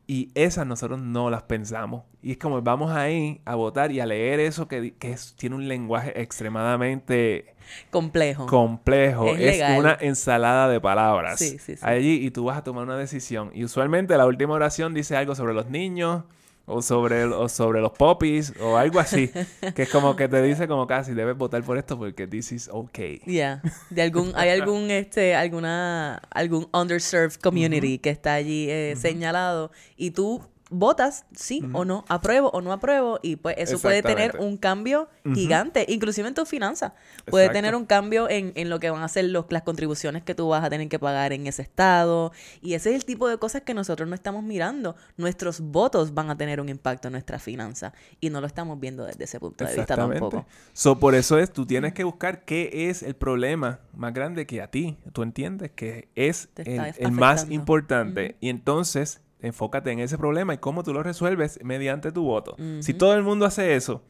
Y esas nosotros no las pensamos. Y es como vamos ahí a votar y a leer eso que, que es- tiene un lenguaje extremadamente Complejo. complejo. Es Es, una ensalada de palabras. Sí, sí, sí. Allí y tú vas a tomar una decisión. Y usualmente la última oración dice algo sobre los niños o sobre, o sobre los poppies o algo así. que es como que te dice como casi debes votar por esto porque this is okay. Yeah. De algún, hay algún, este, alguna, algún underserved community que está allí eh, señalado y tú votas sí o no, apruebo o no apruebo, y pues eso puede tener un cambio gigante, inclusive en tu finanzas. Puede tener un cambio en, en, lo que van a ser los, las contribuciones que tú vas a tener que pagar en ese estado. Y ese es el tipo de cosas que nosotros no estamos mirando. Nuestros votos van a tener un impacto en nuestra finanza. Y no lo estamos viendo desde ese punto de vista tampoco. So, por eso es, tú tienes que buscar qué es el problema más grande que a ti, tú entiendes que es el, más importante. Y entonces enfócate en ese problema y cómo tú lo resuelves mediante tu voto. Si todo el mundo hace eso,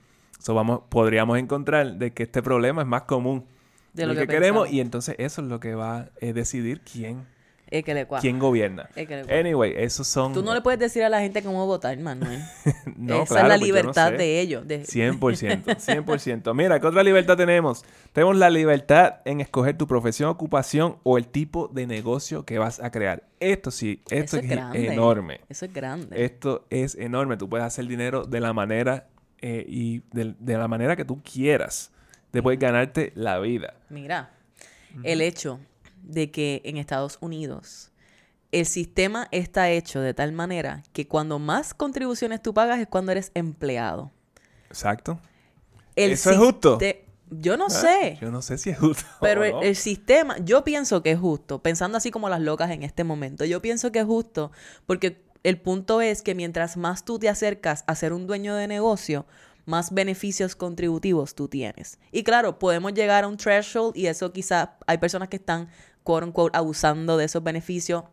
vamos, podríamos encontrar de que este problema es más común de lo, que, queremos y entonces eso es lo que va a decidir quién ¿Quién gobierna? Anyway, esos son... Tú no le puedes decir a la gente cómo votar, Manuel. no, Esa es la libertad de ellos. De... 100%, 100%. Mira, ¿qué otra libertad tenemos? Tenemos la libertad en escoger tu profesión, ocupación o el tipo de negocio que vas a crear. Esto sí, esto es, enorme. Eso es grande. Esto es enorme. Tú puedes hacer dinero de la manera eh, y de, la manera que tú quieras. Te puedes ganarte la vida. Mira, el hecho de que en Estados Unidos el sistema está hecho de tal manera que cuando más contribuciones tú pagas es cuando eres empleado. Exacto. ¿Eso es justo? Yo no ah, sé. Yo no sé si es justo. Pero el, sistema, yo pienso que es justo, pensando así como las locas en este momento, yo pienso que es justo porque el punto es que mientras más tú te acercas a ser un dueño de negocio, más beneficios contributivos tú tienes. Y claro, podemos llegar a un threshold y eso quizá hay personas que están quote abusando de esos beneficios,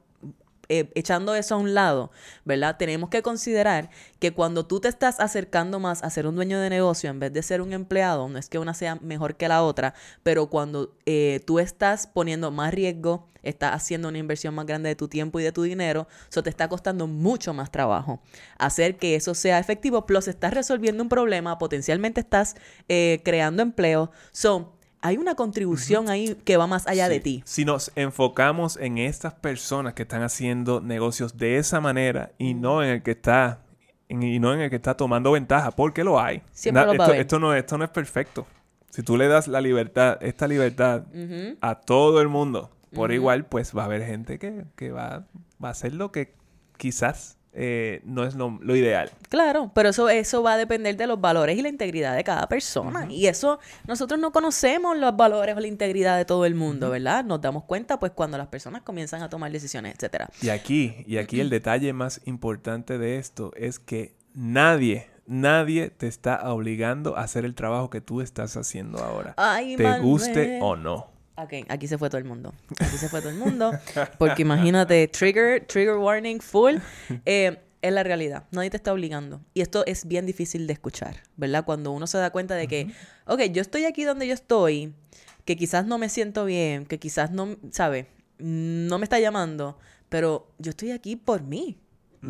eh, echando eso a un lado, ¿verdad? Tenemos que considerar que cuando tú te estás acercando más a ser un dueño de negocio en vez de ser un empleado, no es que una sea mejor que la otra, pero cuando eh, tú estás poniendo más riesgo, estás haciendo una inversión más grande de tu tiempo y de tu dinero, eso te está costando mucho más trabajo. Hacer que eso sea efectivo, plus estás resolviendo un problema, potencialmente estás eh, creando empleo. So, hay una contribución ahí que va más allá de ti. Si nos enfocamos en estas personas que están haciendo negocios de esa manera y no en el que está y no en el que está tomando ventaja, porque lo hay. Siempre lo esto, esto, no, esto no es perfecto. Si tú le das la libertad, esta libertad a todo el mundo por igual, pues va a haber gente que, que va, va a hacer lo que quizás eh, no es lo, ideal. Claro, pero eso, eso va a depender de los valores y la integridad de cada persona. Y eso, nosotros no conocemos los valores o la integridad de todo el mundo, ¿verdad? Nos damos cuenta, pues, cuando las personas comienzan a tomar decisiones, etcétera. Y aquí, y aquí el detalle más importante de esto es que nadie, nadie te está obligando a hacer el trabajo que tú estás haciendo ahora. te guste o no. Ok, aquí se fue todo el mundo. Aquí se fue todo el mundo. Porque imagínate, trigger, trigger warning full. Eh, es la realidad. Nadie te está obligando. Y esto es bien difícil de escuchar, ¿verdad? Cuando uno se da cuenta de que, ok, yo estoy aquí donde yo estoy, que quizás no me siento bien, que quizás no, ¿sabe? No me está llamando, pero yo estoy aquí por mí.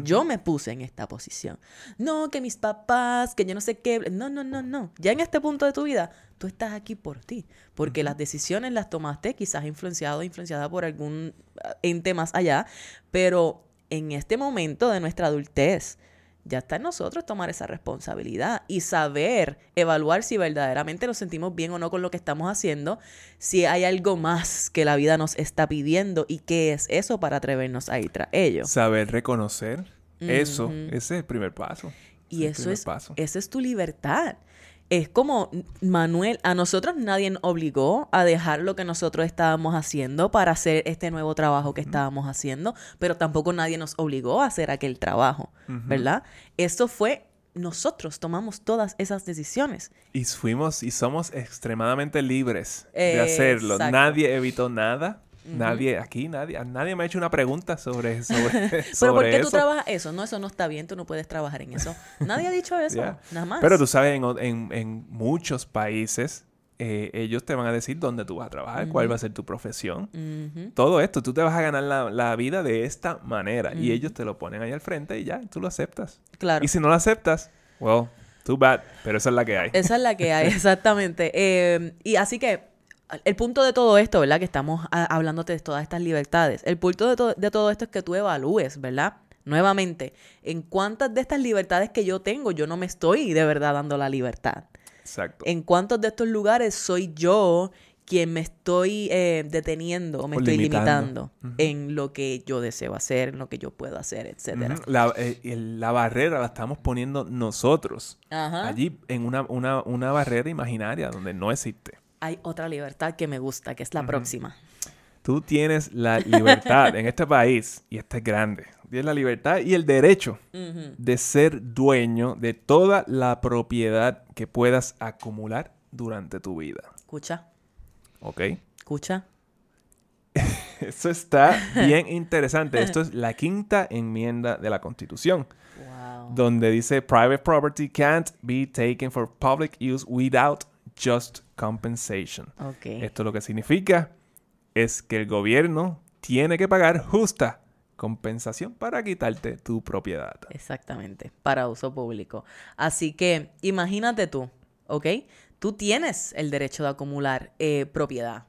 Yo me puse en esta posición. No, que mis papás, que yo no sé qué. No, no, no, no. Ya en este punto de tu vida, tú estás aquí por ti. Porque las decisiones las tomaste quizás influenciado o influenciada por algún ah, ente más allá. Pero en este momento de nuestra adultez, ya está en nosotros tomar esa responsabilidad y saber evaluar si verdaderamente nos sentimos bien o no con lo que estamos haciendo, si hay algo más que la vida nos está pidiendo y qué es eso para atrevernos a ir tras ello. Saber reconocer eso, ese es el primer paso. Y eso es, esa es tu libertad es como, Manuel, a nosotros nadie nos obligó a dejar lo que nosotros estábamos haciendo para hacer este nuevo trabajo que estábamos haciendo, pero tampoco nadie nos obligó a hacer aquel trabajo, ¿verdad? Eso fue, nosotros tomamos todas esas decisiones. Y fuimos y somos extremadamente libres de hacerlo. Nadie evitó nada. Nadie, aquí nadie, nadie me ha hecho una pregunta sobre, sobre, Pero ¿por qué tú trabajas eso? No, eso no está bien, tú no puedes trabajar en eso. Nadie ha dicho eso, nada más. Pero tú sabes, en, en, muchos países, eh, ellos te van a decir dónde tú vas a trabajar, cuál va a ser tu profesión. Todo esto, tú te vas a ganar la, la vida de esta manera. Y ellos te lo ponen ahí al frente y ya, tú lo aceptas. Claro. Y si no lo aceptas, well, too bad, pero esa es la que hay. Esa es la que hay, exactamente. Eh, y así que el punto de todo esto, ¿verdad? Que estamos hablándote de todas estas libertades. El punto de, de todo esto es que tú evalúes, ¿verdad? nuevamente, en cuántas de estas libertades que yo tengo yo no me estoy de verdad dando la libertad. Exacto. En cuántos de estos lugares soy yo quien me estoy eh, deteniendo o me O estoy limitando. limitando en lo que yo deseo hacer, en lo que yo puedo hacer, etcétera. La, eh, la barrera la estamos poniendo nosotros. Allí en una, una, una barrera imaginaria donde no existe. Hay otra libertad que me gusta, que es la próxima. Tú tienes la libertad en este país, y este es grande, tienes la libertad y el derecho de ser dueño de toda la propiedad que puedas acumular durante tu vida. Escucha, ¿Ok? escucha. Eso está bien interesante. Esto es la quinta enmienda de la Constitución, Wow. donde dice private property can't be taken for public use without just compensation. Ok. Esto lo que significa es que el gobierno tiene que pagar justa compensación para quitarte tu propiedad. Exactamente, para uso público. Así que imagínate tú, ¿ok? Tú tienes el derecho de acumular eh, propiedad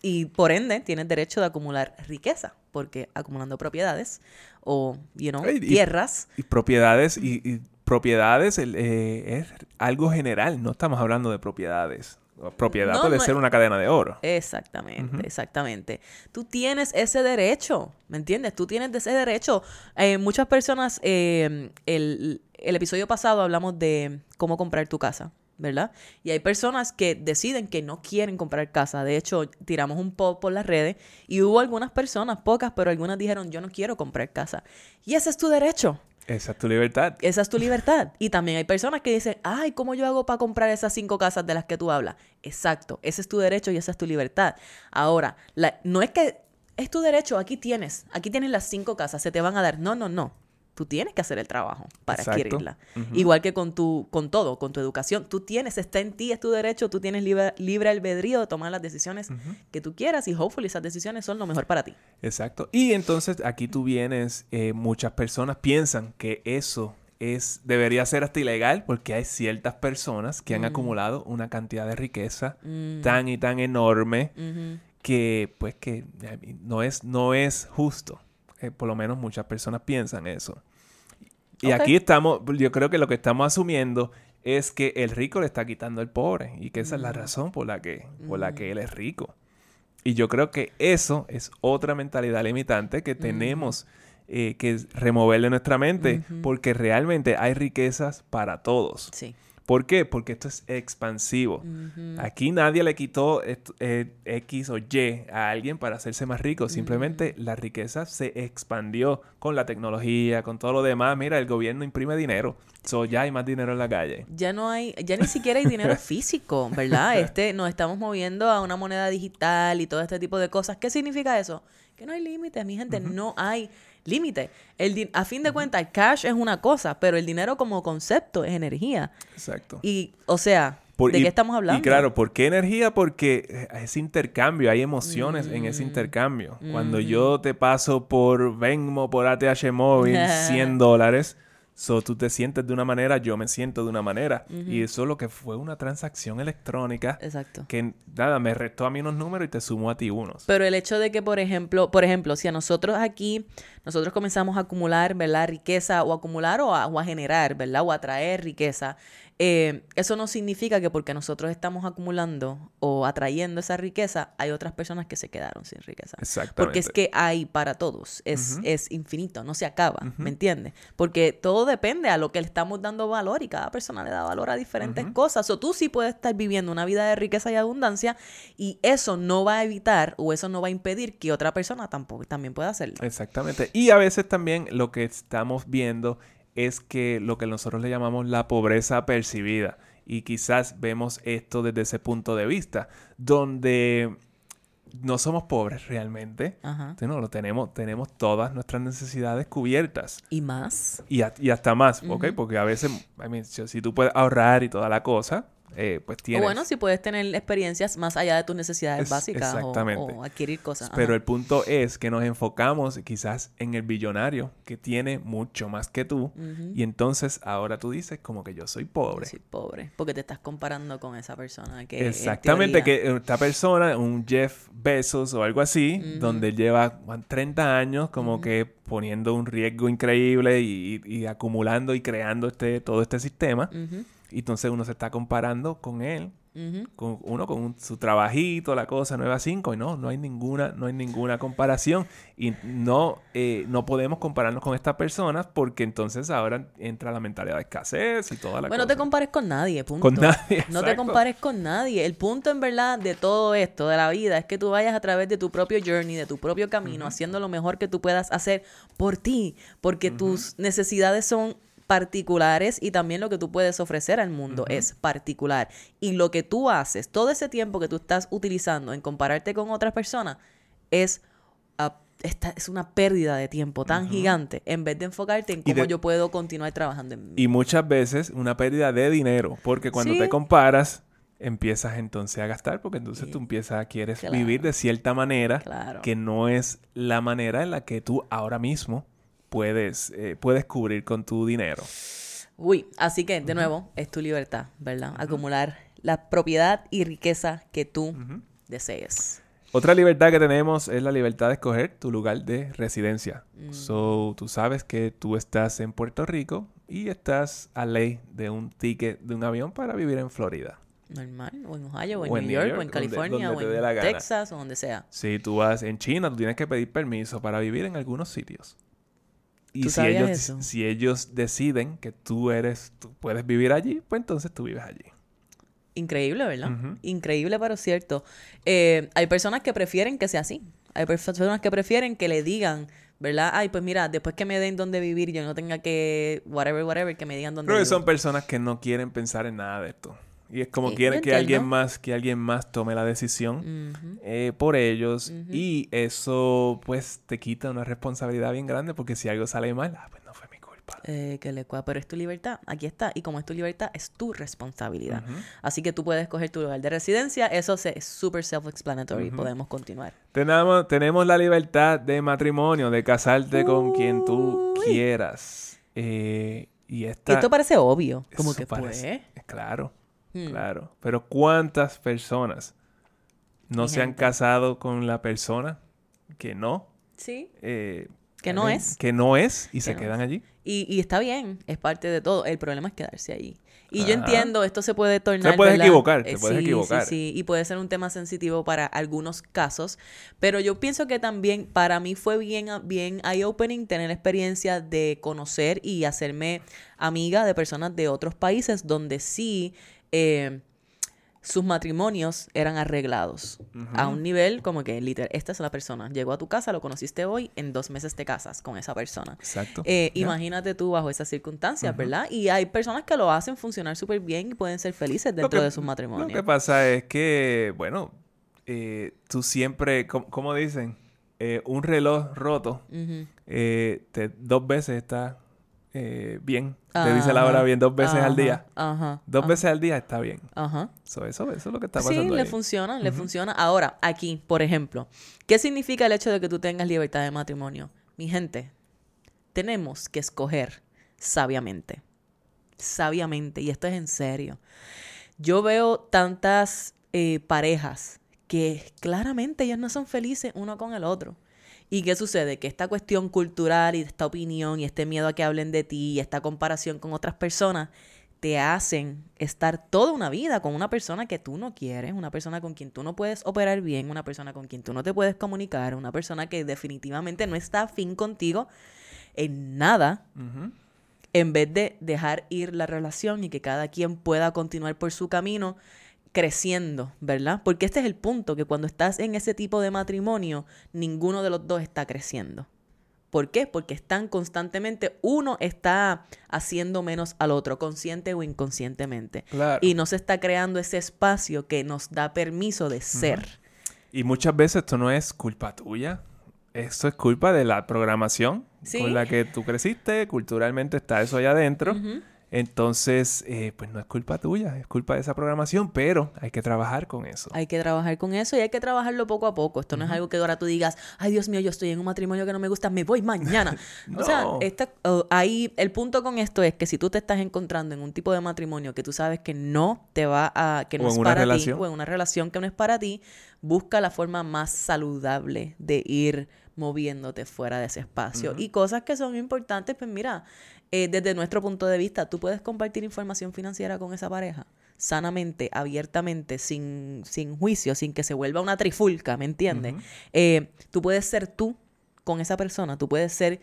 y por ende tienes derecho de acumular riqueza, porque acumulando propiedades o, you know, y- tierras, Y propiedades, y, y propiedades el, eh, es algo general, no estamos hablando de propiedades. Propiedad No, puede no ser una cadena de oro. Exactamente, exactamente. Tú tienes ese derecho, ¿me entiendes? Tú tienes ese derecho. Eh, muchas personas, eh, el, el episodio pasado hablamos de cómo comprar tu casa, ¿verdad? Y hay personas que deciden que no quieren comprar casa. De hecho, tiramos un post por las redes y hubo algunas personas, pocas, pero algunas dijeron, yo no quiero comprar casa. Y ese es tu derecho. Esa es tu libertad. Esa es tu libertad. Y también hay personas que dicen, ay, ¿cómo yo hago para comprar esas cinco casas de las que tú hablas? Exacto, ese es tu derecho y esa es tu libertad. Ahora, la- no es que es tu derecho, aquí tienes, aquí tienes las cinco casas, se te van a dar. No, no, no. Tú tienes que hacer el trabajo para Exacto. adquirirla. Igual que con tu, con todo, con tu educación. Tú tienes, está en ti, es tu derecho, tú tienes libre, libre albedrío de tomar las decisiones que tú quieras y hopefully esas decisiones son lo mejor para ti. Exacto. Y entonces aquí tú vienes, eh, muchas personas piensan que eso es debería ser hasta ilegal porque hay ciertas personas que han acumulado una cantidad de riqueza Mm. tan y tan enorme que pues que no es no es justo. Eh, por lo menos muchas personas piensan eso. Y aquí estamos, yo creo que lo que estamos asumiendo es que el rico le está quitando al pobre y que esa es la razón por la que por la que él es rico. Y yo creo que eso es otra mentalidad limitante que tenemos eh, que remover de nuestra mente porque realmente hay riquezas para todos. Sí. ¿Por qué? Porque esto es expansivo. Aquí nadie le quitó eh, X o Y a alguien para hacerse más rico. Simplemente la riqueza se expandió con la tecnología, con todo lo demás. Mira, el gobierno imprime dinero. So, ya hay más dinero en la calle. ya no hay, ya ni siquiera hay dinero físico, ¿verdad? Este, nos estamos moviendo a una moneda digital y todo este tipo de cosas. ¿Qué significa eso? Que no hay límites, mi gente, no hay límite. El a fin de cuentas, el cash es una cosa, pero el dinero como concepto es energía. Exacto. Y, o sea, Por- ¿de y- qué estamos hablando? Y claro, ¿por qué energía? Porque eh, es intercambio, hay emociones en Mm. ese intercambio. Cuando yo te paso por Venmo, por ATH móvil, 100 dólares, so tú te sientes de una manera, yo me siento de una manera. Y eso lo que fue una transacción electrónica Exacto. que, nada, me restó a mí unos números y te sumó a ti unos. Pero el hecho de que, por ejemplo, por ejemplo, si a nosotros aquí, nosotros comenzamos a acumular, ¿verdad? Riqueza o acumular o a, o a generar, ¿verdad? O a traer riqueza, eh, eso no significa que porque nosotros estamos acumulando o atrayendo esa riqueza, hay otras personas que se quedaron sin riqueza. Exactamente. Porque es que hay para todos, es, es infinito, no se acaba, ¿me entiendes? Porque todo depende a lo que le estamos dando valor y cada persona le da valor a diferentes cosas. O tú sí puedes estar viviendo una vida de riqueza y abundancia y eso no va a evitar o eso no va a impedir que otra persona tampoco también pueda hacerlo. Exactamente. Y a veces también lo que estamos viendo es que lo que nosotros le llamamos la pobreza percibida. Y quizás vemos esto desde ese punto de vista, donde no somos pobres realmente. Ajá. No, lo tenemos, tenemos todas nuestras necesidades cubiertas. Y más. Y, a- y hasta más, ¿ok? Porque a veces, I mean, si, si tú puedes ahorrar y toda la cosa, eh, pues tienes. O bueno, si puedes tener experiencias más allá de tus necesidades básicas o, adquirir cosas. Pero el punto es que nos enfocamos quizás en el billonario que tiene mucho más que tú y entonces ahora tú dices como que yo soy pobre. Yo soy pobre, porque te estás comparando con esa persona que Exactamente, que esta persona, un Jeff Bezos o algo así, donde lleva 30 años como que poniendo un riesgo increíble y, y, acumulando y creando este todo este sistema. Y entonces uno se está comparando con él, con uno con su trabajito, la cosa, 9 a 5, y no, no hay ninguna, no hay ninguna comparación. Y no, eh, no podemos compararnos con estas personas porque entonces ahora entra la mentalidad de escasez y toda la bueno, no te compares con nadie, punto. Con nadie. No te compares con nadie. El punto en verdad de todo esto, de la vida, es que tú vayas a través de tu propio journey, de tu propio camino, haciendo lo mejor que tú puedas hacer por ti, porque tus necesidades son particulares y también lo que tú puedes ofrecer al mundo es particular. Y lo que tú haces, todo ese tiempo que tú estás utilizando en compararte con otras personas, es, ah, es una pérdida de tiempo tan gigante en vez de enfocarte en cómo yo puedo continuar trabajando en mí. Y muchas veces una pérdida de dinero, porque cuando te comparas empiezas entonces a gastar porque entonces tú empiezas, quieres vivir de cierta manera que no es la manera en la que tú ahora mismo puedes, eh, puedes cubrir con tu dinero. Uy, así que de nuevo, es tu libertad, ¿verdad? Acumular la propiedad y riqueza que tú desees. Otra libertad que tenemos es la libertad de escoger tu lugar de residencia. Mm. So, tú sabes que tú estás en Puerto Rico y estás a ley de un ticket de un avión para vivir en Florida. Normal, o en Ohio, o en, New, York, o en California, o en Texas, o donde sea. Si tú vas en China, tú tienes que pedir permiso para vivir en algunos sitios. Y si ellos, si ellos deciden que tú eres, tú puedes vivir allí, pues entonces tú vives allí. Increíble, ¿verdad? Increíble, pero cierto. Eh, hay personas que prefieren que sea así. Hay personas que prefieren que le digan, ¿verdad? Ay, pues mira, después que me den dónde vivir, yo no tenga que, whatever, whatever, que me digan dónde Pero son personas que no quieren pensar en nada de esto. Y es como quieren que alguien más, que alguien más tome la decisión eh, por ellos. Y eso pues te quita una responsabilidad bien grande porque si algo sale mal, ah, pues no fue mi culpa. Eh, que le pero es tu libertad, aquí está. Y como es tu libertad, es tu responsabilidad. Así que tú puedes escoger tu lugar de residencia. Eso es súper self-explanatory. Podemos continuar. Tenemos, tenemos la libertad de matrimonio, de casarte con quien tú quieras. Eh, y Esto parece obvio. Como que parece, pues. Claro. Hmm. Claro. Pero ¿cuántas personas no se han casado con la persona que no? Sí. Eh, que no es. Que no es y se quedan allí. Y, y, está bien, es parte de todo. El problema es quedarse allí. Y yo entiendo, esto se puede tornar. Te puedes equivocar, eh, puedes equivocar. Sí, sí, y puede ser un tema sensitivo para algunos casos. Pero yo pienso que también para mí fue bien, bien eye-opening tener experiencia de conocer y hacerme amiga de personas de otros países donde sí eh, sus matrimonios eran arreglados a un nivel como que, literal, esta es la persona. Llegó a tu casa, lo conociste hoy, en dos meses te casas con esa persona. Exacto. Eh, imagínate tú bajo esas circunstancias, ¿verdad? Y hay personas que lo hacen funcionar súper bien y pueden ser felices dentro de sus matrimonios. Lo que pasa es que, bueno, eh, tú siempre, como, dicen, un reloj roto, dos veces está eh, bien. Te dice la hora bien dos veces al día. Ajá, dos veces al día está bien. Ajá. eso, eso es lo que está pasando. Sí, le funciona, le funciona. Ahora, aquí, por ejemplo, ¿qué significa el hecho de que tú tengas libertad de matrimonio? Mi gente, tenemos que escoger sabiamente. Sabiamente. Y esto es en serio. Yo veo tantas eh, parejas que claramente ellos no son felices uno con el otro. ¿Y qué sucede? Que esta cuestión cultural y esta opinión y este miedo a que hablen de ti y esta comparación con otras personas te hacen estar toda una vida con una persona que tú no quieres, una persona con quien tú no puedes operar bien, una persona con quien tú no te puedes comunicar, una persona que definitivamente no está afín contigo en nada, en vez de dejar ir la relación y que cada quien pueda continuar por su camino creciendo, ¿verdad? Porque este es el punto, que cuando estás en ese tipo de matrimonio, ninguno de los dos está creciendo. ¿Por qué? Porque están constantemente, uno está haciendo menos al otro, consciente o inconscientemente. Y no se está creando ese espacio que nos da permiso de ser. Y muchas veces esto no es culpa tuya, esto es culpa de la programación con la que tú creciste, culturalmente está eso allá adentro. Entonces, eh, pues no es culpa tuya, es culpa de esa programación, pero hay que trabajar con eso. Hay que trabajar con eso y hay que trabajarlo poco a poco. Esto no es algo que ahora tú digas, ay Dios mío, yo estoy en un matrimonio que no me gusta, me voy mañana. O sea, oh, ahí el punto con esto es que si tú te estás encontrando en un tipo de matrimonio que tú sabes que no te va a, que no es para ti, o en una relación que no es para ti, busca la forma más saludable de ir moviéndote fuera de ese espacio. Y cosas que son importantes, pues mira, eh, desde nuestro punto de vista, tú puedes compartir información financiera con esa pareja sanamente, abiertamente, sin, sin juicio, sin que se vuelva una trifulca, ¿me entiendes? Eh, tú puedes ser tú con esa persona, tú puedes ser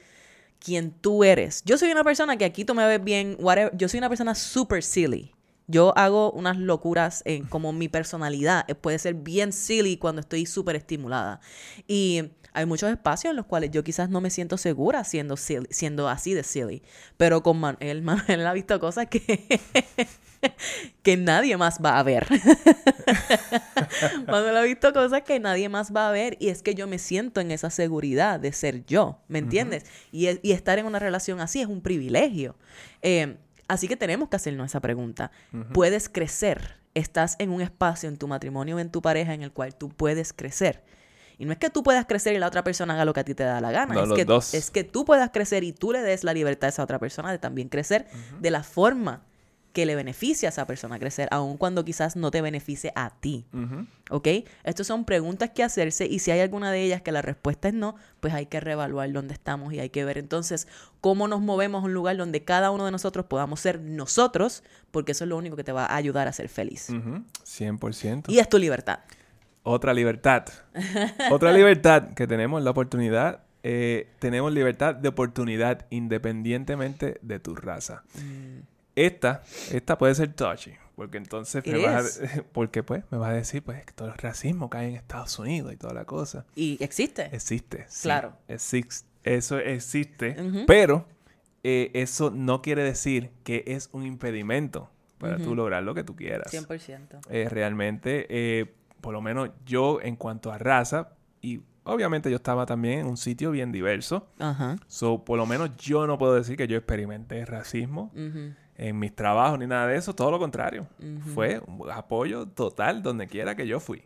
quien tú eres. Yo soy una persona que aquí tú me ves bien, whatever, yo soy una persona super silly. Yo hago unas locuras en como mi personalidad. Eh, puede ser bien silly cuando estoy súper estimulada. Y hay muchos espacios en los cuales yo quizás no me siento segura siendo, siendo así de silly. Pero con Manuel, Manuel ha visto cosas que, que nadie más va a ver. Manuel ha visto cosas que nadie más va a ver. Y es que yo me siento en esa seguridad de ser yo. ¿Me entiendes? y, y, estar en una relación así es un privilegio. Eh, así que tenemos que hacernos esa pregunta. ¿Puedes crecer? Estás en un espacio en tu matrimonio o en tu pareja en el cual tú puedes crecer. Y no es que tú puedas crecer y la otra persona haga lo que a ti te da la gana. es, que, es que tú puedas crecer y tú le des la libertad a esa otra persona de también crecer de la forma que le beneficie a esa persona crecer, aun cuando quizás no te beneficie a ti. ¿Ok? Estas son preguntas que hacerse y si hay alguna de ellas que la respuesta es no, pues hay que reevaluar dónde estamos y hay que ver entonces cómo nos movemos a un lugar donde cada uno de nosotros podamos ser nosotros, porque eso es lo único que te va a ayudar a ser feliz. 100%. Y es tu libertad. Otra libertad. Otra libertad que tenemos la oportunidad. Eh, tenemos libertad de oportunidad independientemente de tu raza. Mm. Esta, esta puede ser touchy. Porque entonces me vas a, porque pues me vas a decir pues que todo el racismo cae en Estados Unidos y toda la cosa. Y existe. Existe. Claro. eso existe. Pero eh, eso no quiere decir que es un impedimento para tú lograr lo que tú quieras. 100%. Eh, realmente eh, por lo menos yo en cuanto a raza, y obviamente yo estaba también en un sitio bien diverso. Ajá. So, por lo menos yo no puedo decir que yo experimenté racismo en mis trabajos ni nada de eso. Todo lo contrario. Fue un apoyo total donde quiera que yo fui.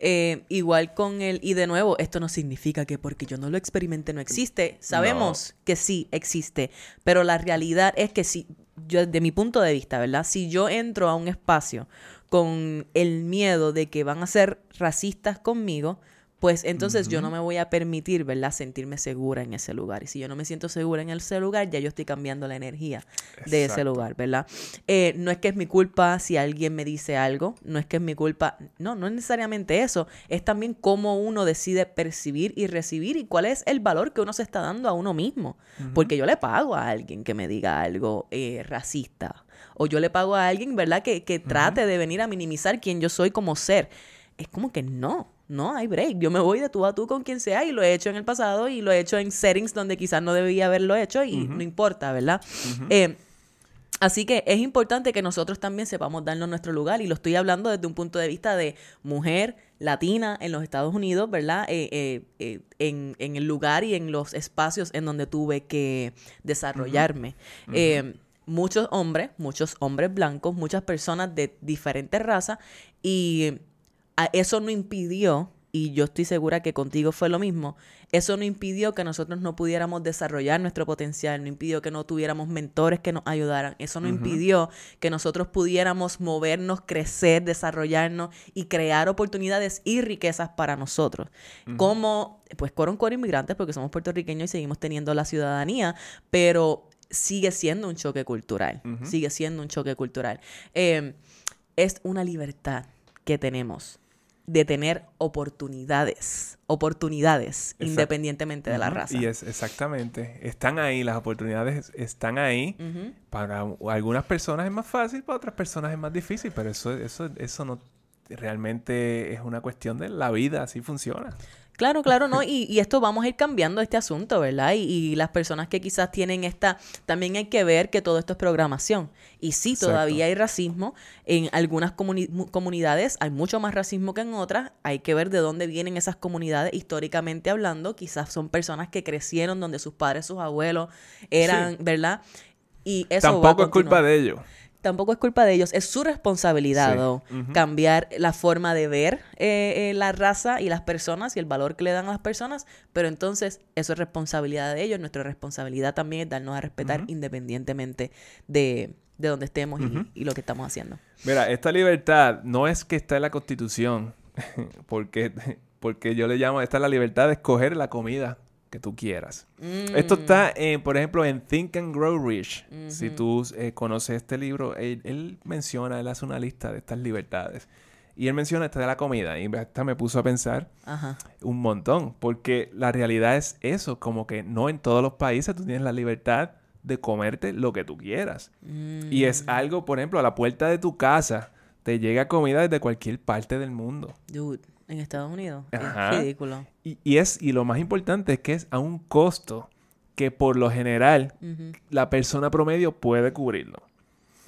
Eh, igual con el, y de nuevo, esto no significa que porque yo no lo experimenté no existe. Sabemos que sí existe, pero la realidad es que si, yo, de mi punto de vista, ¿verdad? Si yo entro a un espacio con el miedo de que van a ser racistas conmigo, pues entonces yo no me voy a permitir, ¿verdad?, sentirme segura en ese lugar. Y si yo no me siento segura en ese lugar, ya yo estoy cambiando la energía de ese lugar, ¿verdad? Eh, no es que es mi culpa si alguien me dice algo, no es que es mi culpa, no, no es necesariamente eso, es también cómo uno decide percibir y recibir y cuál es el valor que uno se está dando a uno mismo. Porque yo le pago a alguien que me diga algo eh, racista o yo le pago a alguien, ¿verdad? Que, que trate de venir a minimizar quién yo soy como ser. Es como que no, no hay break. Yo me voy de tú a tú con quien sea y lo he hecho en el pasado y lo he hecho en settings donde quizás no debía haberlo hecho y no importa, ¿verdad? Eh, así que es importante que nosotros también sepamos darnos nuestro lugar y lo estoy hablando desde un punto de vista de mujer latina en los Estados Unidos, ¿verdad? Eh, eh, en, en, el lugar y en los espacios en donde tuve que desarrollarme muchos hombres, muchos hombres blancos, muchas personas de diferentes razas y eso no impidió, y yo estoy segura que contigo fue lo mismo, eso no impidió que nosotros no pudiéramos desarrollar nuestro potencial, no impidió que no tuviéramos mentores que nos ayudaran, eso no impidió que nosotros pudiéramos movernos, crecer, desarrollarnos y crear oportunidades y riquezas para nosotros. Como, pues, coro coro inmigrantes, porque somos puertorriqueños y seguimos teniendo la ciudadanía, pero sigue siendo un choque cultural, sigue siendo un choque cultural. Em, es una libertad que tenemos de tener oportunidades, oportunidades independientemente de la raza. Y es exactamente, están ahí, las oportunidades están ahí. Para algunas personas es más fácil, para otras personas es más difícil, pero eso, eso, eso no realmente es una cuestión de la vida, así funciona. Claro, claro, ¿no? Y, y, esto vamos a ir cambiando este asunto, ¿verdad? Y, y, las personas que quizás tienen esta, también hay que ver que todo esto es programación. Y sí, todavía hay racismo. En algunas comunidades hay mucho más racismo que en otras. Hay que ver de dónde vienen esas comunidades históricamente hablando. Quizás son personas que crecieron donde sus padres, sus abuelos eran, ¿verdad? Y eso Tampoco va a es culpa de ellos. Tampoco es culpa de ellos, es su responsabilidad Sí. cambiar la forma de ver eh, eh, la raza y las personas y el valor que le dan a las personas, pero entonces eso es responsabilidad de ellos, nuestra responsabilidad también es darnos a respetar independientemente de, de dónde estemos y, lo que estamos haciendo. Mira, esta libertad no es que está en la Constitución, porque, porque yo le llamo, esta es la libertad de escoger la comida que tú quieras. Esto Mm. está, en, por ejemplo, en Think and Grow Rich. Si Ujú. tú eh, conoces este libro, él, él menciona, él hace una lista de estas libertades. Y él menciona esta de la comida. Y esta me puso a pensar Ajá. un montón. Porque la realidad es eso, como que no en todos los países tú tienes la libertad de comerte lo que tú quieras. Y es Mm. algo, por ejemplo, a la puerta de tu casa te llega comida desde cualquier parte del mundo. Dude, en Estados Unidos. Ajá. Es ridículo. Y, y es, y lo más importante es que es a un costo que por lo general la persona promedio puede cubrirlo.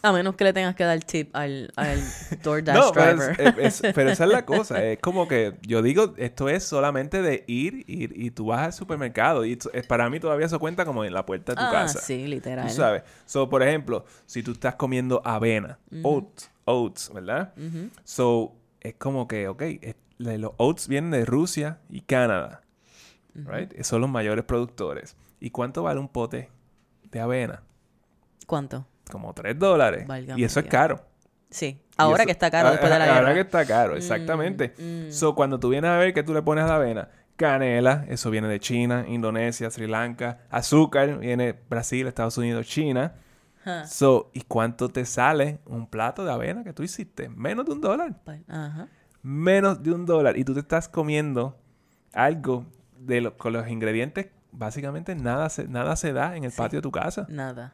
A menos que le tengas que dar tip al, al DoorDash No, pero, driver. es- es- pero esa es la cosa. Es como que yo digo, esto es solamente de ir, ir y tú vas al supermercado. Y es- para mí todavía eso cuenta como en la puerta de tu ah, casa. sí, literal. Tú sabes. So, por ejemplo, si tú estás comiendo avena, oats, oats, ¿verdad? So, es como que, ok, los oats vienen de Rusia y Canadá, right? Son los mayores productores. ¿Y cuánto vale un pote de avena? ¿Cuánto? Como 3 dólares. Válgame y eso es caro. Sí. Ahora eso- que está caro después de la a- Ahora guerra. que está caro, exactamente. Mm, mm. So, cuando tú vienes a ver que tú le pones a la avena, canela, eso viene de China, Indonesia, Sri Lanka, azúcar, viene Brasil, Estados Unidos, China. Ajá. So, ¿y cuánto te sale un plato de avena que tú hiciste? Menos de un dólar. Pa- Ajá. Menos de un dólar. Y tú te estás comiendo algo de lo- con los ingredientes. Básicamente nada se, nada se da en el Sí. patio de tu casa. Nada.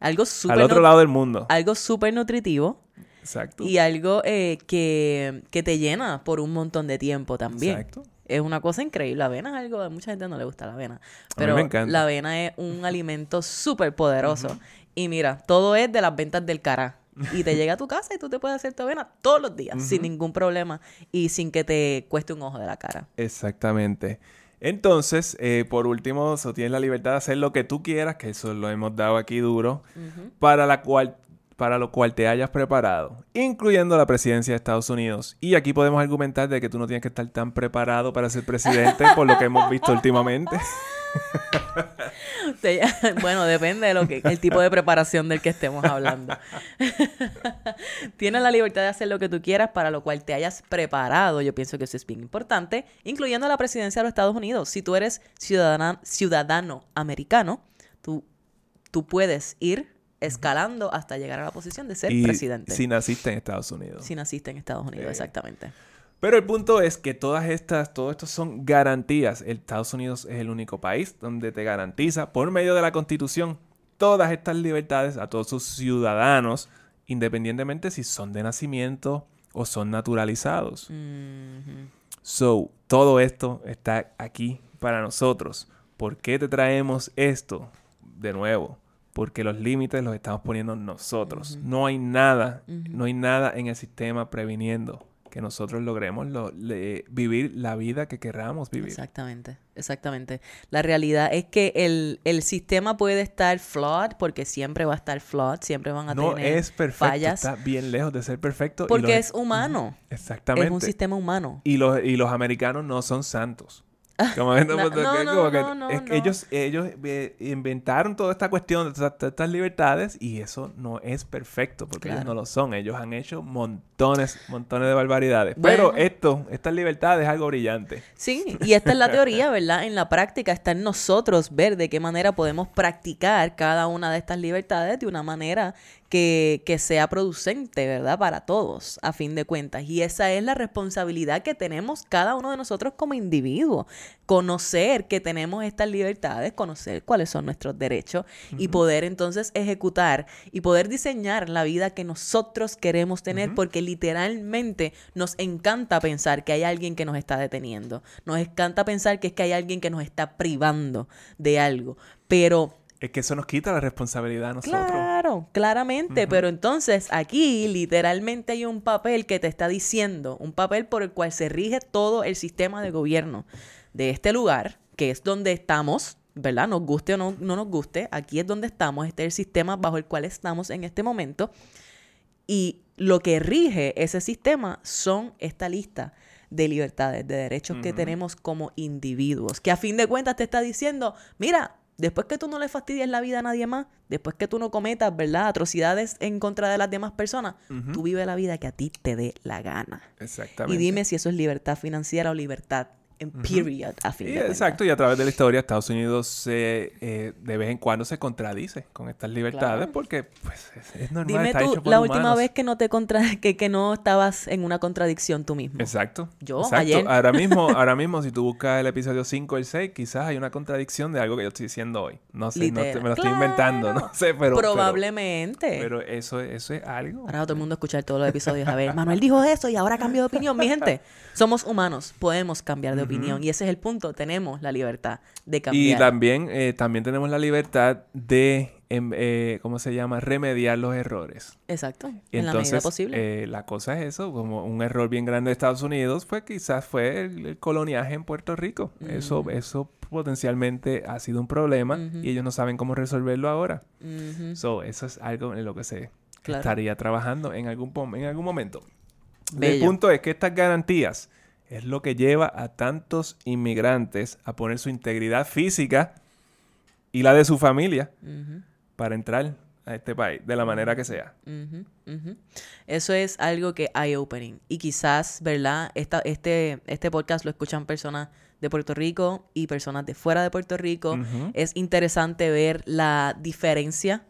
Algo súper Al otro lado del mundo. algo súper nutritivo Exacto. y algo eh, que, que te llena por un montón de tiempo también. Exacto. Es una cosa increíble. La avena es algo, a mucha gente no le gusta la avena. mí Pero me encanta. la avena es un alimento súper poderoso. Y mira, todo es de las ventas del cara. Y te llega a tu casa y tú te puedes hacer tu avena todos los días, sin ningún problema y sin que te cueste un ojo de la cara. Exactamente. Entonces, eh, por último, so, tienes la libertad de hacer lo que tú quieras, que eso lo hemos dado aquí duro, para la cual para lo cual te hayas preparado, incluyendo la presidencia de Estados Unidos. Y aquí podemos argumentar de que tú no tienes que estar tan preparado para ser presidente, por lo que hemos visto últimamente. Te- bueno, depende de lo que el tipo de preparación del que estemos hablando. Tienes la libertad de hacer lo que tú quieras para lo cual te hayas preparado. Yo pienso que eso es bien importante, incluyendo la presidencia de los Estados Unidos. Si tú eres ciudadana- ciudadano americano, tú, tú puedes ir escalando hasta llegar a la posición de ser y presidente. si naciste en Estados Unidos. Si naciste en Estados Unidos, Eh, exactamente. Pero el punto es que todas estas, todo esto son garantías. El Estados Unidos es el único país donde te garantiza, por medio de la Constitución, todas estas libertades a todos sus ciudadanos, independientemente si son de nacimiento o son naturalizados. So, todo esto está aquí para nosotros. ¿Por qué te traemos esto? De nuevo, porque los límites los estamos poniendo nosotros. No hay nada, no hay nada en el sistema previniendo que nosotros logremos lo- le- vivir la vida que querramos vivir. Exactamente, exactamente. La realidad es que el, el sistema puede estar flawed porque siempre va a estar flawed, siempre van a No tener es perfecto, fallas está bien lejos de ser perfecto. porque los- es humano, Exactamente. es un sistema humano. Y los, y los americanos no son santos. Como, No, como no, que- no, es ellos, ellos eh, inventaron toda esta cuestión de todas estas libertades y eso no es perfecto porque ellos no lo son. Ellos han hecho montones, montones de barbaridades. Bueno. Pero esto, estas libertades es algo brillante. Sí, y esta es la teoría, ¿verdad? En la práctica está en nosotros ver de qué manera podemos practicar cada una de estas libertades de una manera que, que sea producente, ¿verdad? Para todos, a fin de cuentas. Y esa es la responsabilidad que tenemos cada uno de nosotros como individuo. Conocer que tenemos estas libertades, conocer cuáles son nuestros derechos y poder entonces ejecutar y poder diseñar la vida que nosotros queremos tener porque literalmente nos encanta pensar que hay alguien que nos está deteniendo. Nos encanta pensar que es que hay alguien que nos está privando de algo. Pero Es que eso nos quita la responsabilidad a nosotros. Claro, claramente, pero entonces aquí literalmente hay un papel que te está diciendo, un papel por el cual se rige todo el sistema de gobierno de este lugar, que es donde estamos ¿verdad? Nos guste o no, no nos guste, aquí es donde estamos, este es el sistema bajo el cual estamos en este momento. Y lo que rige ese sistema son esta lista de libertades, de derechos que tenemos como individuos, que a fin de cuentas te está diciendo, mira, después que tú no le fastidies la vida a nadie más, después que tú no cometas, ¿verdad?, atrocidades en contra de las demás personas, tú vive la vida que a ti te dé la gana. Exactamente. Y dime si eso es libertad financiera o libertad period, a fin de. Exacto, y a través de la historia Estados Unidos se, eh, de vez en cuando se contradice con estas libertades Claro. porque pues, es, normal. Dime está tú, hecho por la última vez que no te contra que, que no estabas en una contradicción tú mismo. Exacto. Yo, exacto. ayer. Ahora mismo, ahora mismo, si tú buscas el episodio 5 o el 6, quizás hay una contradicción de algo que yo estoy diciendo hoy. No sé, no te- me lo estoy inventando, no sé, pero... Probablemente. Pero, eso, eso es algo. Ahora todo el mundo escuchar todos los episodios. A ver, Manuel dijo eso y ahora cambió de opinión. Mi gente, somos humanos, podemos cambiar de opinión. Y ese es el punto. Tenemos la libertad de Y cambiar. también, eh, también tenemos la libertad de, em, eh, ¿cómo se llama? Remediar los errores. Exacto, Y en la medida posible. eh, la cosa es eso, como un error bien grande de Estados Unidos, pues quizás fue el, el coloniaje en Puerto Rico. Eso, eso potencialmente ha sido un problema y ellos no saben cómo resolverlo ahora. So, eso es algo en lo que se Claro. estaría trabajando en algún, en algún momento. El punto es que estas garantías es lo que lleva a tantos inmigrantes a poner su integridad física y la de su familia para entrar a este país, de la manera que sea. Eso es algo que eye-opening. Y quizás, ¿verdad? Esta, este, este podcast lo escuchan personas de Puerto Rico y personas de fuera de Puerto Rico. Es interesante ver la diferencia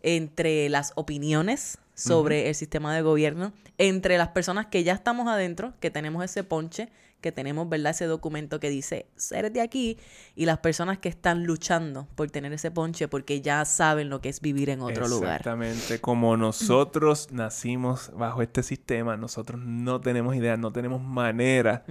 entre las opiniones sobre el sistema de gobierno, entre las personas que ya estamos adentro, que tenemos ese ponche, que tenemos, ¿verdad? Ese documento que dice ser de aquí, y las personas que están luchando por tener ese ponche porque ya saben lo que es vivir en otro lugar. Exactamente. Como nosotros nacimos bajo este sistema, nosotros no tenemos idea, no tenemos manera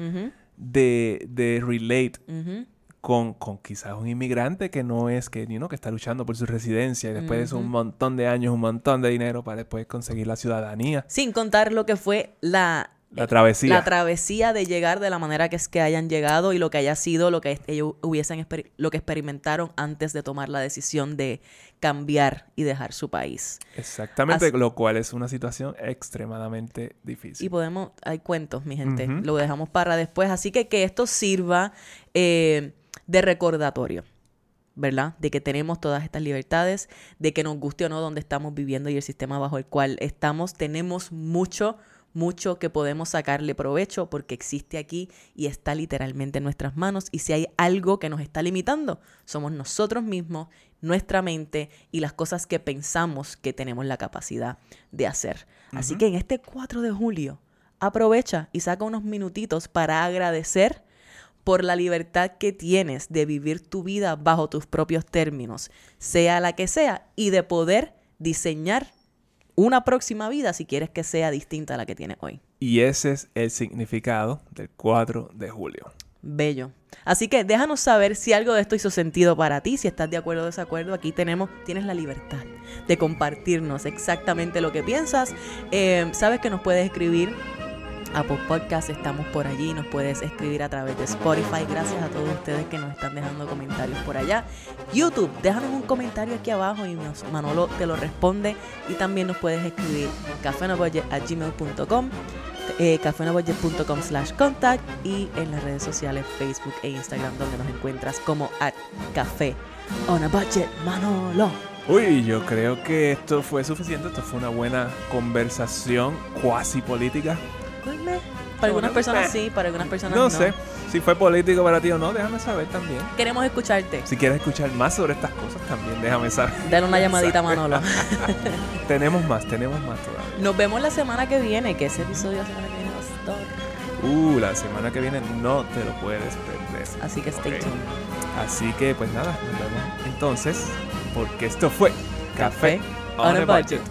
de, de relate ujú, con, con quizás un inmigrante que no es, que, you know, que está luchando por su residencia y después de un montón de años, un montón de dinero para después conseguir la ciudadanía. Sin contar lo que fue la La travesía. la travesía de llegar de la manera que es que hayan llegado y lo que haya sido lo que ellos hubiesen lo que experimentaron antes de tomar la decisión de cambiar y dejar su país. Exactamente, Así- lo cual es una situación extremadamente Y difícil. podemos, hay cuentos, mi gente, lo dejamos para después. Así que que esto sirva eh, de recordatorio, ¿verdad? De que tenemos todas estas libertades, de que nos guste o no donde estamos viviendo y el sistema bajo el cual estamos. Tenemos mucho, mucho que podemos sacarle provecho porque existe aquí y está literalmente en nuestras manos. Y si hay algo que nos está limitando, somos nosotros mismos, nuestra mente y las cosas que pensamos que tenemos la capacidad de hacer. Así que en este 4 de julio, aprovecha y saca unos minutitos para agradecer por la libertad que tienes de vivir tu vida bajo tus propios términos, sea la que sea, y de poder diseñar una próxima vida si quieres que sea distinta a la que tienes hoy. Y ese es el significado del 4 de julio. Bello. Así que déjanos saber si algo de esto hizo sentido para ti, si estás de acuerdo o desacuerdo. Aquí tenemos, tienes la libertad de compartirnos exactamente lo que piensas. Eh, Sabes que nos puedes escribir Apple Podcast, estamos por allí, nos puedes escribir a través de Spotify. Gracias a todos ustedes que nos están dejando comentarios por allá. YouTube, déjanos un comentario aquí abajo y Manolo te lo responde. Y también nos puedes escribir cafenobudget.gmail.com eh, cafenobudget.com slash contact y en las redes sociales Facebook e Instagram donde nos encuentras como at café on a budget Manolo. Uy, yo creo que esto fue suficiente. Esto fue una buena conversación cuasi política. Para algunas personas meh. sí, para algunas personas No no. sé si fue político para ti o no. Déjame saber también. Queremos escucharte. Si quieres escuchar más sobre estas cosas, también déjame saber. Dale una llamadita a Manolo. tenemos más, tenemos más todavía. Nos vemos la semana que viene, que ese episodio la semana que viene va a estar. Uh, la semana que viene no te lo puedes perder. Así que stay tuned. Así que pues nada, nos vemos entonces, porque esto fue Café on a budget.